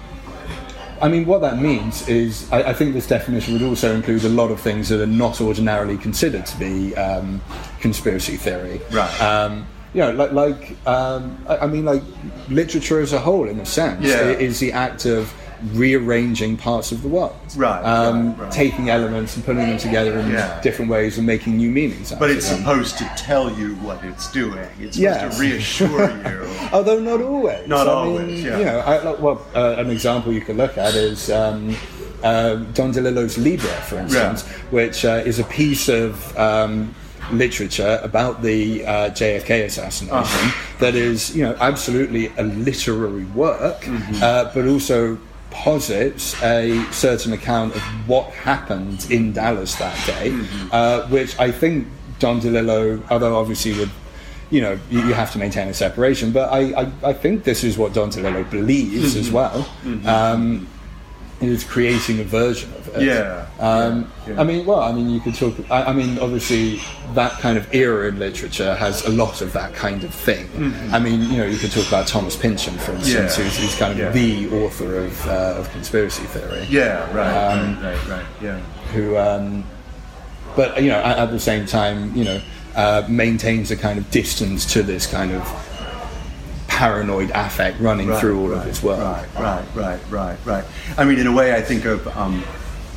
I mean, what that means is, I, I think this definition would also include a lot of things that are not ordinarily considered to be um, conspiracy theory. Right. Um, you know, like, like um, I, I mean, like literature as a whole, in a sense, Yeah. is the act of rearranging parts of the world. Right, Um, right, right. Taking elements and putting them together in Yeah. different ways and making new meanings. But it's them. supposed to tell you what it's doing. It's supposed Yes. to reassure *laughs* you. Although not always. Not I always, Mean, yeah. You know, I, well, uh, an example you could look at is um, uh, Don DeLillo's Libra, for instance, which uh, is a piece of um, literature about the uh, JFK assassination Uh-huh. that is, you know, absolutely a literary work, Mm-hmm. uh, but also posits a certain account of what happened in Dallas that day, Mm-hmm. uh, which I think Don DeLillo, although obviously would, you know, you, you have to maintain a separation, but I, I, I think this is what Don DeLillo believes Mm-hmm. as well. Um, is creating a version of it. Yeah, Um, yeah. I mean, well, I mean, you could talk. I, I mean, obviously, that kind of era in literature has a lot of that kind of thing. I mean, you know, you could talk about Thomas Pynchon, for instance, Mm-hmm. Yeah. who's, who's kind of Yeah. the author of, uh, of conspiracy theory. Yeah, right, Um, right, right, right. Yeah. Who, um, but you know, at, at the same time, you know, uh, maintains a kind of distance to this kind of paranoid affect running Right, through all right, of his work. Right, right, right, right, right. I mean, in a way, I think of um,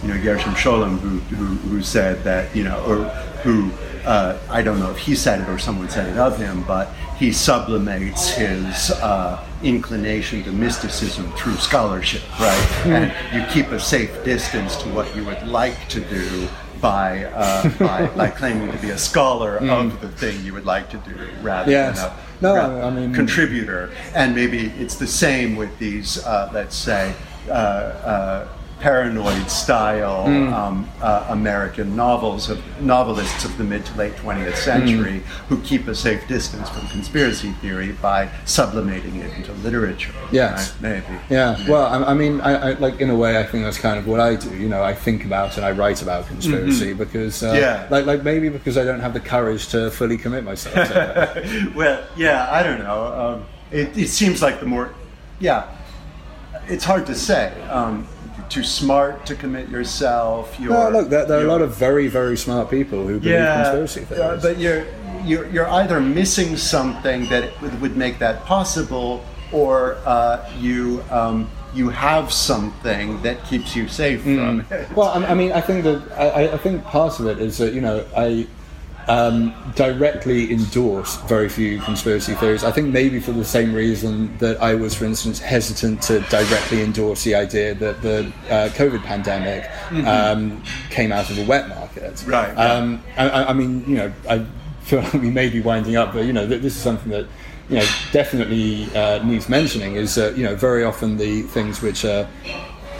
you know Gershom Scholem, who, who who said that you know, or who uh, I don't know if he said it or someone said it of him, but he sublimates his uh, inclination to mysticism through scholarship, right? Hmm. And you keep a safe distance to what you would like to do. By, uh, by by *laughs* claiming to be a scholar of the thing you would like to do, rather Hmm. Yes. than a No, ra- I mean- contributor, and maybe it's the same with these, uh, let's say, uh, uh, paranoid style Hmm. um, uh, American novels of novelists of the mid to late 20th century Hmm. who keep a safe distance from conspiracy theory by sublimating it into literature. Yes. right? maybe. Yeah, well, I, I mean, I, I, like in a way, I think that's kind of what I do. You know, I think about and I write about conspiracy because, uh, Mm-hmm. Yeah. like, like maybe because I don't have the courage to fully commit myself to it. *laughs* well, yeah, I don't know. Um, it, it seems like the more, yeah, it's hard to say. Um, too smart to commit yourself. You're, No, look, there, there are a lot of very, very smart people who believe conspiracy uh, theories. but you're, you're you're either missing something that would, would make that possible, or uh, you um, you have something that keeps you safe from it. Well, I, I mean, I think that I- I think part of it is that you know I um, directly endorse very few conspiracy theories. I think maybe for the same reason that I was, for instance, hesitant to directly endorse the idea that the uh, COVID pandemic um, came out of a wet market. Mm-hmm. Right. Um, I, I- I mean, you know, I feel like we may be winding up, but you know, this is something that you know definitely uh, needs mentioning. Is that you know very often the things which are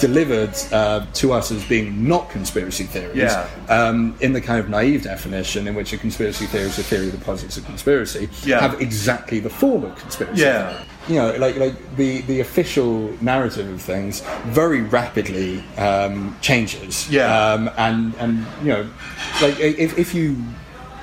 delivered uh, to us as being not conspiracy theories, Yeah. um, in the kind of naive definition in which a conspiracy theory is a theory that posits a conspiracy, Yeah. have exactly the form of conspiracy. Yeah. theory. You know, like like the, the official narrative of things very rapidly um, changes. Yeah. Um, and and you know, like if, if you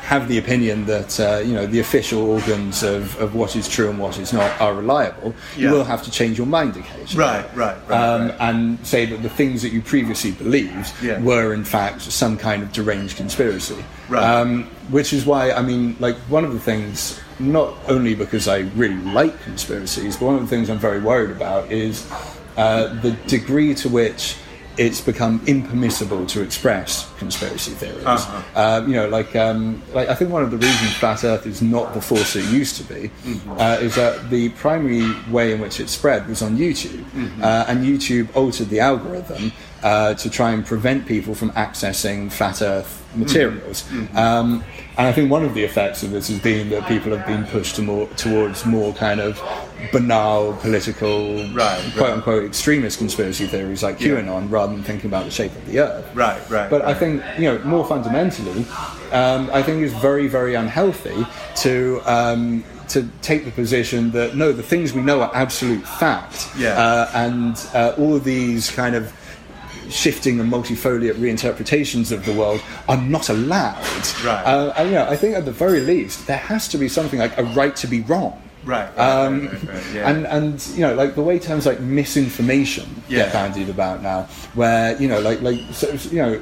have the opinion that uh, you know the official organs of, of what is true and what is not are reliable, you will have to change your mind occasionally Right, right, right, um, right. and say that the things that you previously believed Yeah. were in fact some kind of deranged conspiracy. Right. Um, which is why, I mean, like one of the things, not only because I really like conspiracies, but one of the things I'm very worried about is uh, the degree to which it's become impermissible to express conspiracy theories. Uh-huh. Um, you know, like, um, like I think one of the reasons flat Earth is not the force it used to be Mm-hmm. uh, is that the primary way in which it spread was on YouTube, Mm-hmm. uh, and YouTube altered the algorithm uh, to try and prevent people from accessing flat Earth materials. Mm-hmm. Um, and I think one of the effects of this has been that people have been pushed to more, towards more kind of banal political, Right, quote right. unquote, extremist conspiracy theories like Yeah. QAnon rather than thinking about the shape of the Earth. Right, right. But I think, you know, more fundamentally, um, I think it's very, very unhealthy to. Um, to take the position that no, the things we know are absolute fact, Yeah. uh, and uh, all of these kind of shifting and multifoliate reinterpretations of the world are not allowed. Right. Uh, and, you know, I think at the very least there has to be something like a right to be wrong. Right, right, Um, right, right, yeah. And and you know, like the way terms like misinformation Yeah. get bandied about now, where you know, like like so, so, you know,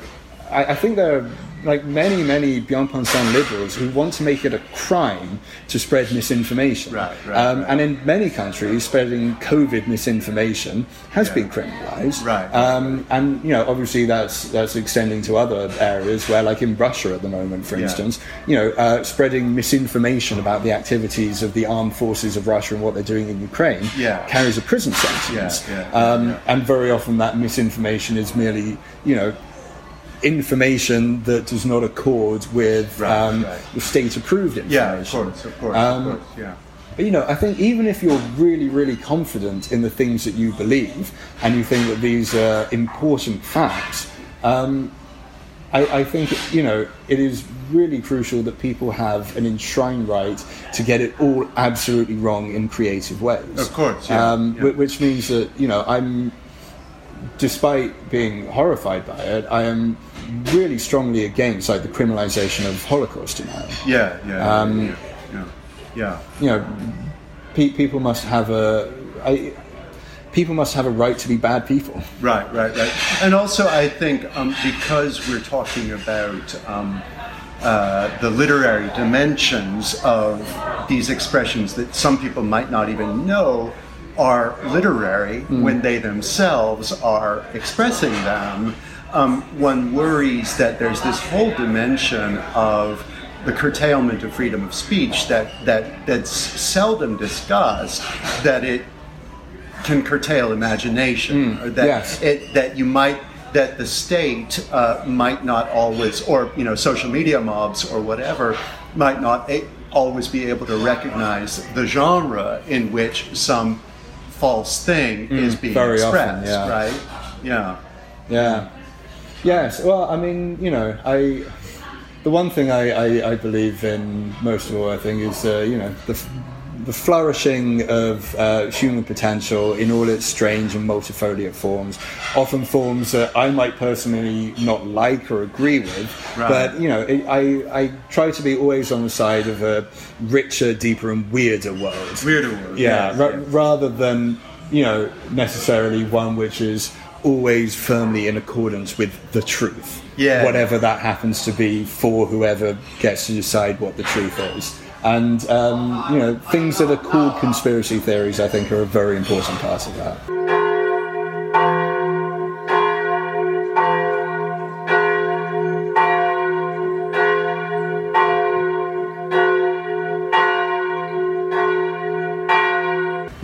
I, I think there are like many many bien pensant liberals who want to make it a crime to spread misinformation. Right, right, um, right. And in many countries, spreading COVID misinformation has Yeah. been criminalised. Right, Um, and you know, obviously that's that's extending to other areas where, like in Russia at the moment, for Yeah. instance, you know, uh, spreading misinformation about the activities of the armed forces of Russia and what they're doing in Ukraine Yeah. carries a prison sentence. Yeah, yeah, um. And very often that misinformation is merely, you know, information that does not accord with Right, um, right. the state-approved information. Yeah, of course, of course, Um, of course, yeah. But, you know, I think even if you're really, really confident in the things that you believe and you think that these are important facts, um, I, I think, you know, it is really crucial that people have an enshrined right to get it all absolutely wrong in creative ways. Of course, yeah, Um, yeah. Which means that, you know, I'm, despite being horrified by it, I am really strongly against, like, the criminalization of Holocaust denial Yeah, yeah, Um, yeah, yeah, yeah. you know, pe- people must have a. I, people must have a right to be bad people. Right, right, right. And also, I think um, because we're talking about um, uh, the literary dimensions of these expressions that some people might not even know are literary when they themselves are expressing them, um, one worries that there's this whole dimension of the curtailment of freedom of speech that, that that's seldom discussed that it can curtail imagination or that yes. it, that you might that the state uh, might not always or you know social media mobs or whatever might not a- always be able to recognize the genre in which some false thing is being Mm, very often, expressed yeah. right yeah Yeah. Yes. Well, I mean, you know, I. The one thing I, I, I believe in most of all, I think, is uh, you know the the flourishing of uh, human potential in all its strange and multifoliate forms, often forms that I might personally not like or agree with, Right. but you know, it, I I try to be always on the side of a richer, deeper, and weirder world. weirder word Yeah, yes, ra- rather than you know necessarily one which is always firmly in accordance with the truth. Yeah. Whatever that happens to be for whoever gets to decide what the truth is. And um, you know things that are called conspiracy theories, I think, are a very important part of that.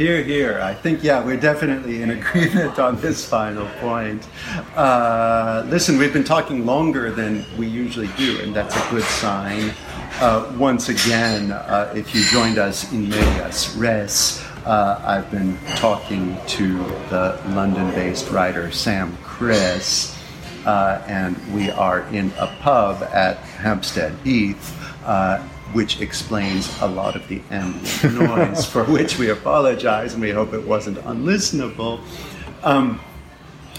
Here, here. I think, yeah, we're definitely in agreement on this final point. Uh, listen, we've been talking longer than we usually do, and that's a good sign. Uh, once again, uh, if you joined us in medias res, uh, I've been talking to the London based writer Sam Kriss, uh, and we are in a pub at Hampstead Heath. Uh, which explains a lot of the ambient *laughs* noise, for which we apologize and we hope it wasn't unlistenable. Um,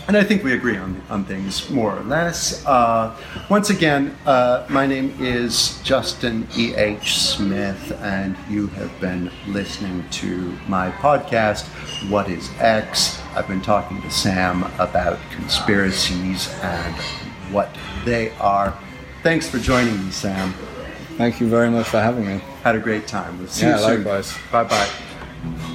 and I think we agree on, on things more or less. Uh, once again, uh, my name is Justin E.H. Smith, and you have been listening to my podcast, What is X? I've been talking to Sam about conspiracies and what they are. Thanks for joining me, Sam. Thank you very much for having me. Had a great time. We'll yeah, likewise. Bye bye.